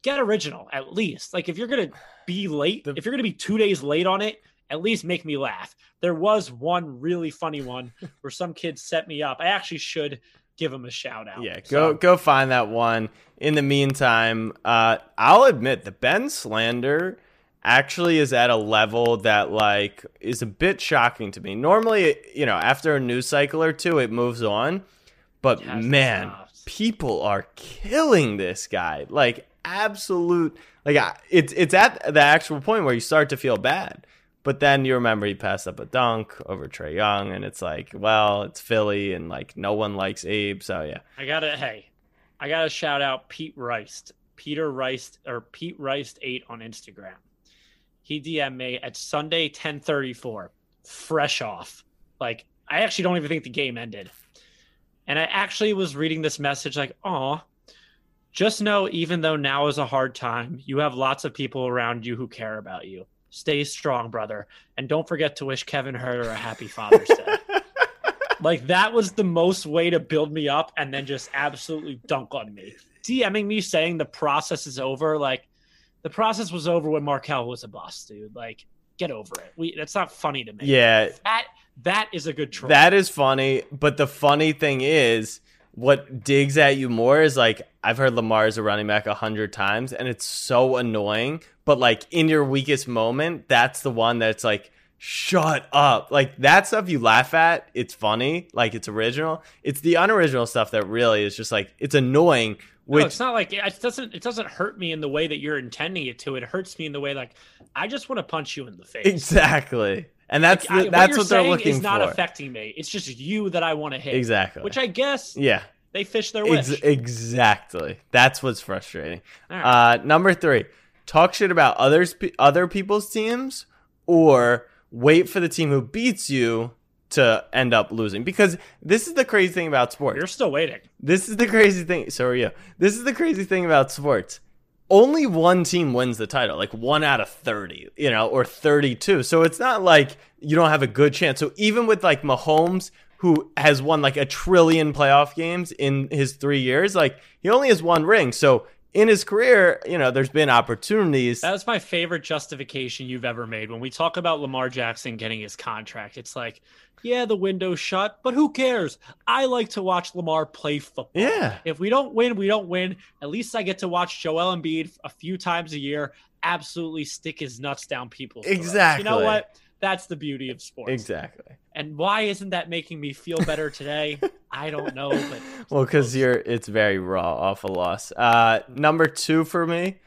Speaker 7: get original at least. Like, if you're going to be late,
Speaker 1: The-
Speaker 7: if you're going to be two days late on it, at least make me laugh. There was one really funny one where some kid set me up. I actually should give him a shout out.
Speaker 1: Yeah, go
Speaker 7: So,
Speaker 1: go find that one. In the meantime, uh, I'll admit the Ben slander actually is at a level that like is a bit shocking to me. Normally, you know, after a news cycle or two, it moves on, but man, people are killing this guy. Like absolute, like it's it's at the actual point where you start to feel bad. But then you remember he passed up a dunk over Trae Young, and it's like, well, it's Philly, and like no one likes Abe, so yeah.
Speaker 7: I gotta hey, I gotta shout out Pete Rice, Peter Rice or Pete Rice eight on Instagram. He DM'd me at Sunday ten thirty four, fresh off. Like I actually don't even think the game ended, and I actually was reading this message like, oh. Just know, even though now is a hard time, you have lots of people around you who care about you. Stay strong, brother. And don't forget to wish Kevin Huerter a happy Father's Day. Like that was the most way to build me up and then just absolutely dunk on me. DMing me saying the process is over. Like the process was over when Markelle was a boss, dude. Like get over it. We that's not funny to me.
Speaker 1: Yeah,
Speaker 7: That that is a good troll.
Speaker 1: that is funny. But the funny thing is, what digs at you more is like I've heard Lamar is a running back a hundred times, and it's so annoying. But like in your weakest moment, that's the one that's like shut up. Like that stuff you laugh at, it's funny, like it's original. It's the unoriginal stuff that really is just like it's annoying. Which
Speaker 7: no, it's not like it doesn't. It doesn't hurt me in the way that you're intending it to. It hurts me in the way like I just want to punch you in the face.
Speaker 1: exactly, and that's
Speaker 7: Like, I-
Speaker 1: the, that's
Speaker 7: you're
Speaker 1: what they're
Speaker 7: saying
Speaker 1: looking
Speaker 7: is not
Speaker 1: for.
Speaker 7: affecting me. It's just you that I want to hit.
Speaker 1: exactly.
Speaker 7: Which I guess
Speaker 1: yeah,
Speaker 7: they fish their wish.
Speaker 1: ex- exactly. That's what's frustrating.
Speaker 7: Right.
Speaker 1: Uh, number three, talk shit about others, other people's teams, or wait for the team who beats you to end up losing. Because this is the crazy thing about sports.
Speaker 7: you're still waiting.
Speaker 1: This is the crazy thing. So are you. This is the crazy thing about sports. Only one team wins the title, like one out of 30, you know, or 32. So it's not like you don't have a good chance. So even with like Mahomes, who has won like a trillion playoff games in his three years, like he only has one ring. So in his career, you know, there's been opportunities.
Speaker 7: That was my favorite justification you've ever made. When we talk about Lamar Jackson getting his contract, it's like, yeah, the window's shut, but who cares? I like to watch Lamar play football.
Speaker 1: Yeah.
Speaker 7: If we don't win, we don't win. At least I get to watch Joel Embiid a few times a year absolutely stick his nuts down people's throats. You know what? That's the beauty of sports.
Speaker 1: Exactly.
Speaker 7: And why isn't that making me feel better today? I don't know, but
Speaker 1: Well, because you're it's very raw off a loss. Uh, number two for me,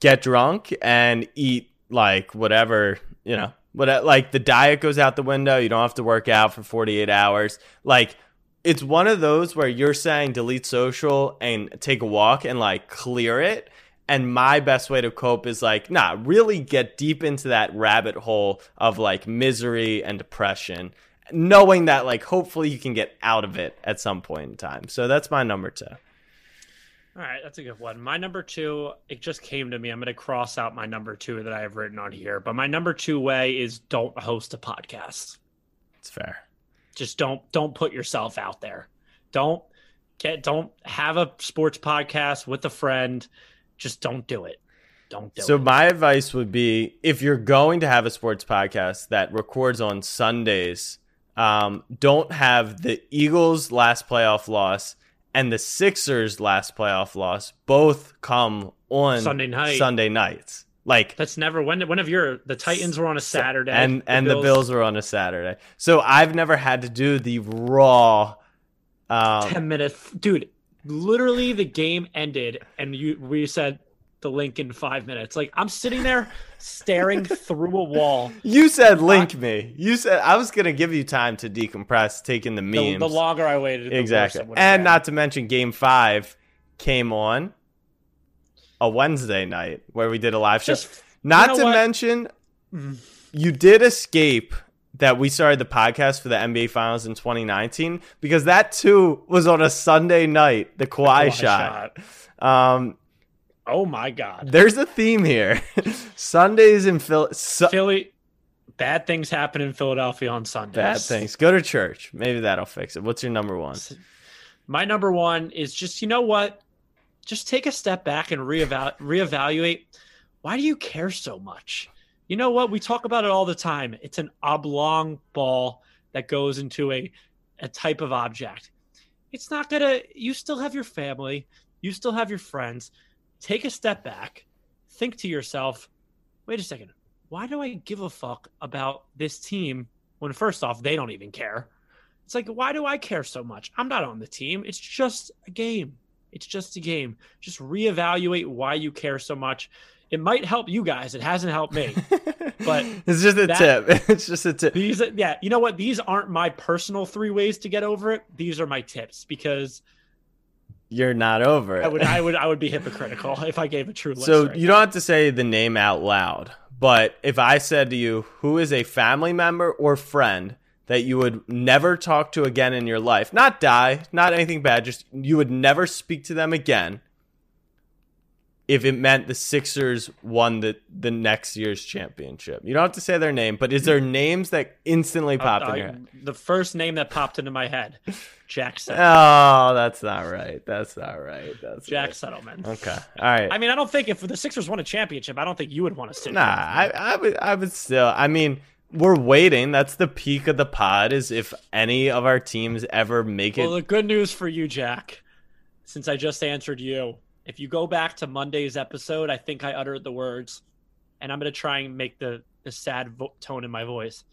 Speaker 1: get drunk and eat like whatever you know. What like the diet goes out the window. You don't have to work out for 48 hours. Like it's one of those where you're saying delete social and take a walk and like clear it. And my best way to cope is like, nah, really get deep into that rabbit hole of like misery and depression, knowing that like hopefully you can get out of it at some point in time. So that's my number two.
Speaker 7: All right, that's a good one. My number two, it just came to me. I'm going to cross out my number two that I have written on here. But my number two way is don't host a podcast.
Speaker 1: It's fair.
Speaker 7: Just don't don't put yourself out there. Don't get don't have a sports podcast with a friend. Just don't do it. Don't do
Speaker 1: So
Speaker 7: it.
Speaker 1: my advice would be if you're going to have a sports podcast that records on Sundays, um, don't have the Eagles' last playoff loss and the Sixers' last playoff loss both come on
Speaker 7: Sunday night.
Speaker 1: Sunday nights. Like
Speaker 7: That's never when one of your the Titans were on a Saturday
Speaker 1: and and the Bills were on a Saturday. So I've never had to do the raw. Um,
Speaker 7: 10 minutes dude literally the game ended and you we said the link in five minutes like i'm sitting there staring through a wall
Speaker 1: you said link me. You said I was gonna give you time to decompress, taking the
Speaker 7: the,
Speaker 1: memes.
Speaker 7: the longer i waited the worse
Speaker 1: exactly, and not to mention Game Five came on a Wednesday night where we did a live show. Not
Speaker 7: you know
Speaker 1: to
Speaker 7: what? Mm.
Speaker 1: mention, you did escape that we started the podcast for the NBA Finals in 2019 because that too was on a Sunday night. The Kawhi,
Speaker 7: Kawhi
Speaker 1: shot. Um,
Speaker 7: oh my god
Speaker 1: there's a theme here. Sundays in Phil. Su-
Speaker 7: philly bad things happen in philadelphia on sundays
Speaker 1: bad things. Go to church. Maybe that'll fix it. What's your number one?
Speaker 7: my number one is just you know what just take a step back and reeval- reevaluate why do you care so much you know what we talk about it all the time it's an oblong ball that goes into a a type of object it's not gonna you still have your family you still have your friends take a step back think to yourself wait a second why do i give a fuck about this team when first off they don't even care it's like, why do I care so much? I'm not on the team. It's just a game. It's just a game. Just reevaluate why you care so much. It might help you guys. It hasn't helped me. But
Speaker 1: it's just a
Speaker 7: that-
Speaker 1: tip. It's just a tip.
Speaker 7: These, yeah, you know what? These aren't my personal three ways to get over it. These are my tips because
Speaker 1: You're not over it.
Speaker 7: I would, I would, I would be hypocritical if I gave a true list.
Speaker 1: So
Speaker 7: right
Speaker 1: you don't have to say the name out loud, but if I said to you, who is a family member or friend that you would never talk to again in your life, not die, not anything bad, just you would never speak to them again if it meant the Sixers won the, the next year's championship. You don't have to say their name, but is there names that instantly pop
Speaker 7: Uh,
Speaker 1: in your head?
Speaker 7: the first name that popped into my head, Jack Set-
Speaker 1: Oh, that's not right. That's not right. That's
Speaker 7: Jack
Speaker 1: right.
Speaker 7: Settlement.
Speaker 1: Okay. All right.
Speaker 7: I mean, I don't think if the Sixers won a championship, I don't think you would want to sit.
Speaker 1: Nah,
Speaker 7: here with me.
Speaker 1: I, I would, I would still. I mean, we're waiting. That's the peak of the pod. Is if any of our teams ever make it.
Speaker 7: Well, the good news for you, Jack, since I just answered you, if you go back to Monday's episode, I think I uttered the words, and I'm going to try and make the a sad vo- tone in my voice.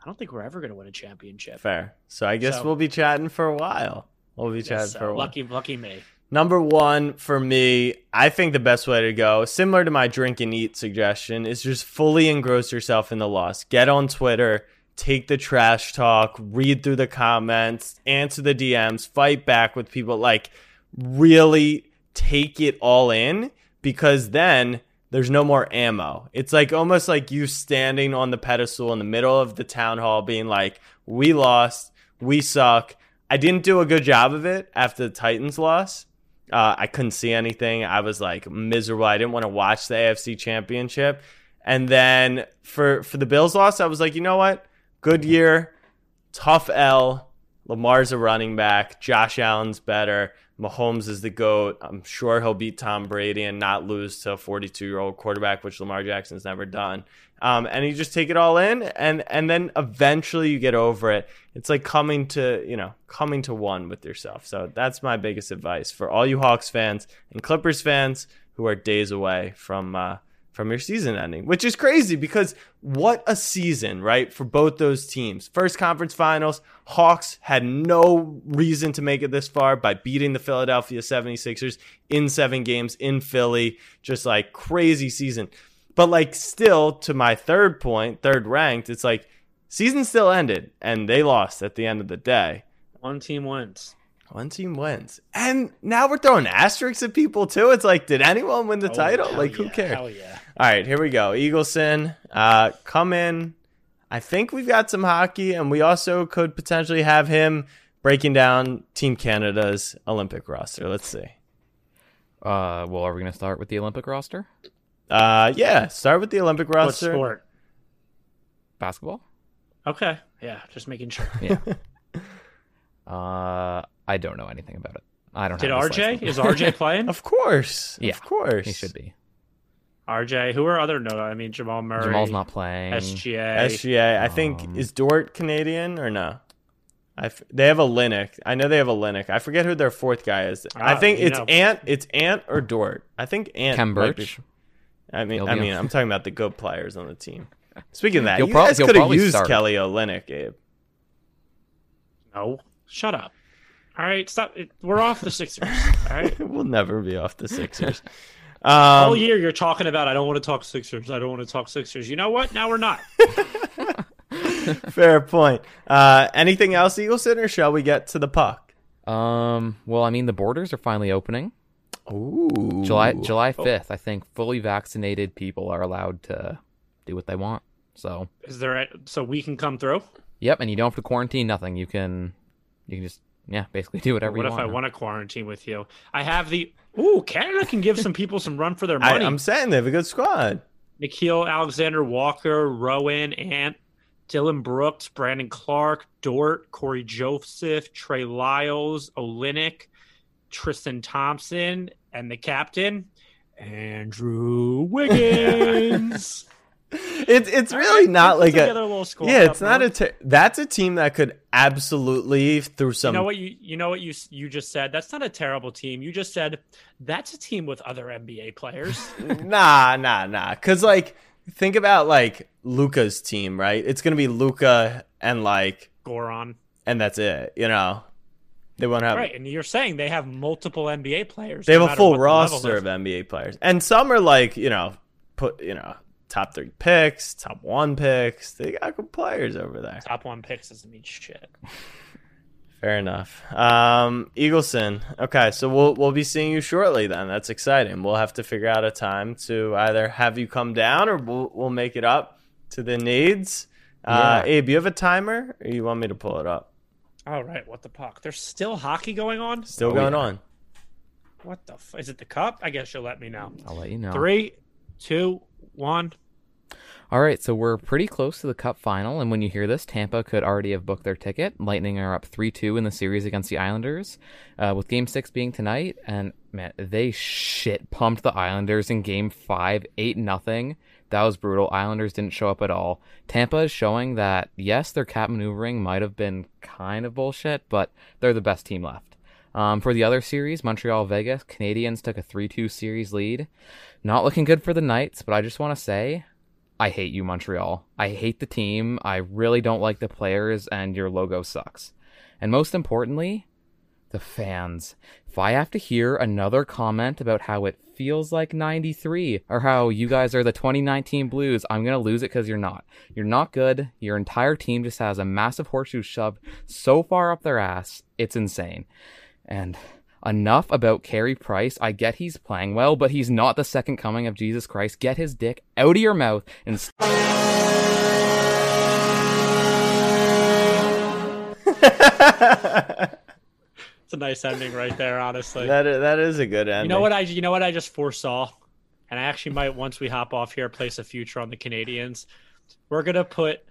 Speaker 7: I don't think we're ever going to win a championship.
Speaker 1: Fair. So I guess
Speaker 7: So-
Speaker 1: we'll be chatting for a while. We'll be chatting
Speaker 7: So,
Speaker 1: for a while.
Speaker 7: lucky, lucky me.
Speaker 1: Number one for me, I think the best way to go, similar to my drink and eat suggestion, is just fully engross yourself in the loss. Get on Twitter, take the trash talk, read through the comments, answer the DMs, fight back with people. Like, really take it all in because then there's no more ammo. It's like almost like you standing on the pedestal in the middle of the town hall being like, we lost, we suck. I didn't do a good job of it after the Titans loss. Uh, I couldn't see anything. I was like miserable. I didn't want to watch the AFC Championship. And then for for the Bills loss, I was like, you know what? Good year, tough L. Lamar's a running back. Josh Allen's better. Mahomes is the GOAT. I'm sure he'll beat Tom Brady and not lose to a 42 year old quarterback, which Lamar Jackson's never done. Um, and you just take it all in, and and then eventually you get over it. It's like coming to you know coming to one with yourself. So that's my biggest advice for all you Hawks fans and Clippers fans who are days away from uh, from your season ending, which is crazy because what a season, right? For both those teams. First conference finals, Hawks had no reason to make it this far by beating the Philadelphia 76ers in seven games in Philly. Just like crazy season. But like still to my third point, third ranked, it's like season still ended and they lost at the end of the day.
Speaker 7: One team wins.
Speaker 1: One team wins. And now we're throwing asterisks at people too. It's like, did anyone win the
Speaker 7: Oh,
Speaker 1: title? Like, who
Speaker 7: yeah,
Speaker 1: cares?
Speaker 7: Hell yeah.
Speaker 1: All right, here we go. Eagleson, uh, come in. I think we've got some hockey, and we also could potentially have him breaking down Team Canada's Olympic roster. Let's see.
Speaker 8: Uh, well, are we gonna start with the Olympic roster?
Speaker 1: Uh, yeah, start with the Olympic roster.
Speaker 7: What
Speaker 1: roster.
Speaker 7: sport?
Speaker 8: Basketball.
Speaker 7: Okay. Yeah, just making sure.
Speaker 8: Yeah. uh, I don't know anything about it. I don't.
Speaker 7: Did
Speaker 8: have
Speaker 7: RJ? Is RJ playing?
Speaker 1: Of course,
Speaker 8: Yeah,
Speaker 1: of course,
Speaker 8: He should be.
Speaker 7: RJ. Who are other no? I mean Jamal Murray.
Speaker 8: Jamal's not playing.
Speaker 7: SGA.
Speaker 1: SGA. I think
Speaker 8: Um,
Speaker 1: is Dort Canadian or no? I f- they have Olynyk. I know they have Olynyk. I forget who their fourth guy is. I
Speaker 7: Ah,
Speaker 1: think it's
Speaker 7: know.
Speaker 1: Ant. It's Ant or Dort. I think Ant.
Speaker 8: Khem
Speaker 1: might be-
Speaker 8: Birch.
Speaker 1: I mean,
Speaker 8: He'll
Speaker 1: I mean,
Speaker 8: on.
Speaker 1: I'm talking about the good players on the team. Speaking of that,
Speaker 8: He'll
Speaker 1: you
Speaker 8: prob-
Speaker 1: guys
Speaker 8: he'll
Speaker 1: could have used
Speaker 8: start.
Speaker 1: Kelly Olynyk, Abe.
Speaker 7: No. Shut up. All right, stop. We're off the Sixers. All right.
Speaker 1: we'll never be off the Sixers.
Speaker 7: All
Speaker 1: Um,
Speaker 7: year you're talking about I don't want to talk Sixers. I don't want to talk Sixers. You know what? Now we're not.
Speaker 1: fair point. Uh, anything else, Eagleson, or shall we get to the puck?
Speaker 8: Um. Well, I mean, the borders are finally opening.
Speaker 1: Ooh,
Speaker 8: July July fifth. I think fully vaccinated people are allowed to do what they want. So,
Speaker 7: Is there a, so we can come through?
Speaker 8: yep. And you don't have to quarantine. Nothing. You can. You can just yeah, basically do whatever
Speaker 7: What if I
Speaker 8: want.
Speaker 7: want to quarantine with you? I have the Ooh, Canada can give some people some run for their money.
Speaker 1: I'm saying they have a good squad.
Speaker 7: Nickeil Alexander Walker, Rowan, Ant, Dillon Brooks, Brandon Clarke, Dort, Cory Joseph, Trey Lyles, Olynyk, Tristan Thompson, and the captain, Andrew Wiggins.
Speaker 1: It's it's really not like a
Speaker 7: a little squad
Speaker 1: yeah. It's not a
Speaker 7: north.
Speaker 1: te- that's a team that could absolutely through some.
Speaker 7: You know what you you know what you you just said. That's not a terrible team. You just said that's a team with other NBA players.
Speaker 1: nah nah nah because like think about like Luka's team right. It's gonna be Luca and like
Speaker 7: Goran,
Speaker 1: and that's it. You know they won't have
Speaker 7: right? And you're saying they have multiple NBA players.
Speaker 1: They have
Speaker 7: no
Speaker 1: a full
Speaker 7: what the level
Speaker 1: roster of NBA players, and some are like you know put you know top three picks, top one picks. They got good players over there.
Speaker 7: Top one picks doesn't mean shit.
Speaker 1: Fair enough. Um, Eagleson. Okay, so we'll we'll be seeing you shortly. Then that's exciting. We'll have to figure out a time to either have you come down or we'll we'll make it up to the needs. Uh,
Speaker 8: Yeah.
Speaker 1: Abe, you have a timer, or you want me to pull it up?
Speaker 7: All right, what the puck? There's still hockey going on.
Speaker 1: Still
Speaker 8: Oh,
Speaker 1: going
Speaker 8: yeah.
Speaker 1: on.
Speaker 7: What the? F- is it the cup? I guess you'll let me know.
Speaker 8: I'll let you know.
Speaker 7: Three, two, one.
Speaker 8: All right, so we're pretty close to the Cup final, and when you hear this, Tampa could already have booked their ticket. Lightning are up three-two in the series against the Islanders, uh, with Game Six being tonight. And man, they shit pumped the Islanders in Game Five, eight nothing. That was brutal. Islanders didn't show up at all. Tampa is showing that yes, their cap maneuvering might have been kind of bullshit, but they're the best team left. Um, for the other series, Montreal Vegas, Canadiens took a 3 2 series lead. Not looking good for the Knights, but I just want to say I hate you, Montreal. I hate the team. I really don't like the players, and your logo sucks. And most importantly, the fans. If I have to hear another comment about how it feels like 93 or how you guys are the 2019 Blues, I'm going to lose it because you're not. You're not good. Your entire team just has a massive horseshoe shoved so far up their ass. It's insane. And enough about Carey Price. I get he's playing well, but he's not the second coming of Jesus Christ. Get his dick out of your mouth and.
Speaker 7: It's a nice ending right there, honestly.
Speaker 1: That is, that is a good ending.
Speaker 7: You know what I you know what I just foresaw, and I actually might once we hop off here place a future on the Canadiens. We're gonna put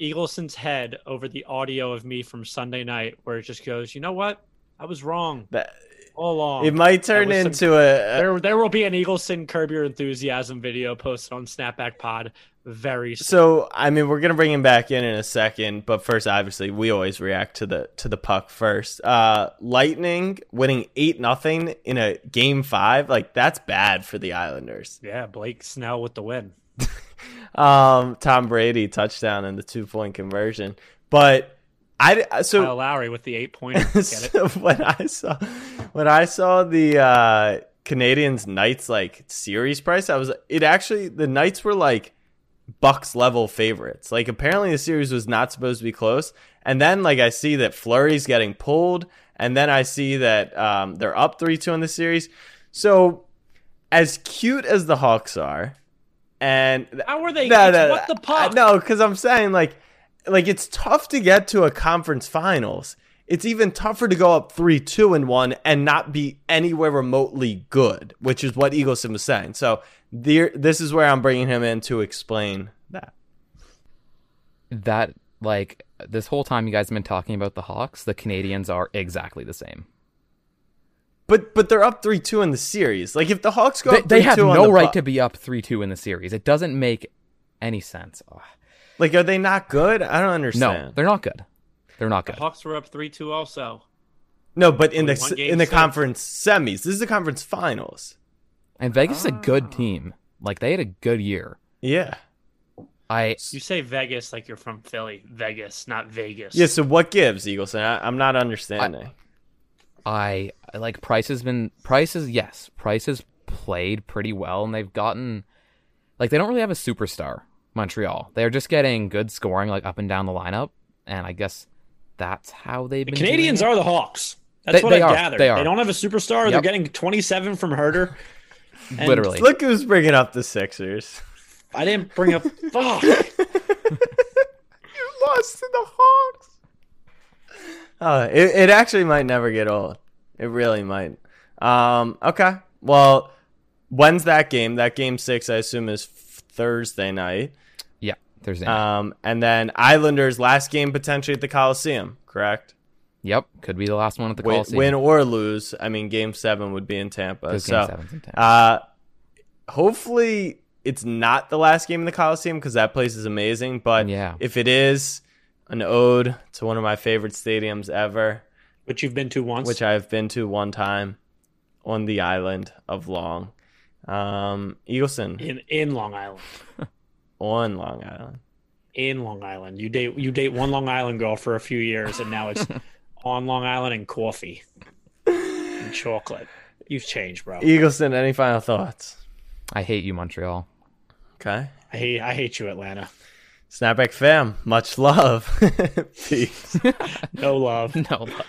Speaker 7: Eagleson's head over the audio of me from Sunday night, where it just goes, you know what, I was wrong
Speaker 1: That-
Speaker 7: all along.
Speaker 1: it might turn
Speaker 7: was some-
Speaker 1: into a, a
Speaker 7: there, there will be an Eagleson Curb Your Enthusiasm video posted on Snapback Pod very soon.
Speaker 1: So I mean, we're gonna bring him back in in a second, but first, obviously, we always react to the to the puck first. Uh, Lightning winning eight nothing in a game five, like that's bad for the Islanders.
Speaker 7: Yeah, Blake Snell with the win.
Speaker 1: Um, Tom Brady touchdown and the two point conversion, but I so
Speaker 7: Kyle Lowry with the eight pointer.
Speaker 1: So when I saw when I saw the uh, Canadiens Knights like series price, I was it actually the Knights were like Bucks level favorites. Like apparently the series was not supposed to be close, and then like I see that Fleury's getting pulled, and then I see that um, they're up three two in the series. So as cute as the Hawks are, and
Speaker 7: How are they?
Speaker 1: no, no,
Speaker 7: what the puck?
Speaker 1: I- No, because I'm saying like, like it's tough to get to a conference finals. It's even tougher to go up three, two, and one and not be anywhere remotely good, which is what Eagleson was saying. So there, this is where I'm bringing him in to explain that.
Speaker 8: that like this whole time you guys have been talking about the Hawks, the Canadiens are exactly the same.
Speaker 1: But but they're up three, two in the series. Like if the Hawks go
Speaker 8: They,
Speaker 1: up
Speaker 8: they have
Speaker 1: 3-2 on
Speaker 8: no
Speaker 1: the
Speaker 8: right to be up three two in the series. It doesn't make any sense. Ugh.
Speaker 1: Like, are they not good? I don't understand.
Speaker 8: No, they're not good. They're not
Speaker 7: The
Speaker 8: good.
Speaker 7: Hawks were up three two also.
Speaker 1: no, but in the in the
Speaker 7: six.
Speaker 1: conference semis, this is the conference finals.
Speaker 8: And Vegas is a
Speaker 1: Ah.
Speaker 8: good team. Like they had a good year.
Speaker 1: Yeah.
Speaker 8: I
Speaker 7: You say Vegas like you're from Philly. Vegas, not Vegas.
Speaker 1: Yeah. So what gives Eagleson? I, I'm not understanding.
Speaker 8: I I like Price has been Price is yes, Price has played pretty well and they've gotten like they don't really have a superstar, Montreal. They're just getting good scoring like up and down the lineup, and I guess that's how they've
Speaker 7: The
Speaker 8: been
Speaker 7: Canadiens
Speaker 8: doing
Speaker 7: are the Hawks. That's
Speaker 8: They-
Speaker 7: what
Speaker 8: they
Speaker 7: I
Speaker 8: are.
Speaker 7: gathered.
Speaker 8: They are.
Speaker 7: they don't have a superstar. They're getting 27 from Huerter.
Speaker 8: Literally.
Speaker 1: Look who's bringing up the Sixers.
Speaker 7: I didn't bring up. Fuck.
Speaker 1: You lost to the Hawks. Oh, it, it actually might never get old. It really might. Um, okay. Well, when's that game? That game six, I assume, is f- Thursday night.
Speaker 8: Yeah, Thursday. Night.
Speaker 1: Um, and then Islanders last game potentially at the Coliseum, correct?
Speaker 8: yep, could be the last one at the
Speaker 1: Win,
Speaker 8: Coliseum.
Speaker 1: win or lose. I mean, game seven would be in Tampa. So,
Speaker 8: game seven's in Tampa.
Speaker 1: uh, hopefully it's not the last game in the Coliseum because that place is amazing. But
Speaker 8: Yeah.
Speaker 1: if it is, an ode to one of my favorite stadiums ever,
Speaker 7: Which you've been to once.
Speaker 1: which I've been to one time on the island of Long. Um, Eagleson
Speaker 7: in in Long Island.
Speaker 1: on Long Island.
Speaker 7: In Long Island, you date you date one Long Island girl for a few years, and now it's on Long Island and coffee and chocolate. You've changed, bro.
Speaker 1: Eagleson, any final thoughts?
Speaker 8: I hate you, Montreal.
Speaker 1: Okay.
Speaker 7: I hate I hate you, Atlanta.
Speaker 1: Snapback fam, much love. Peace.
Speaker 7: No love.
Speaker 8: No love.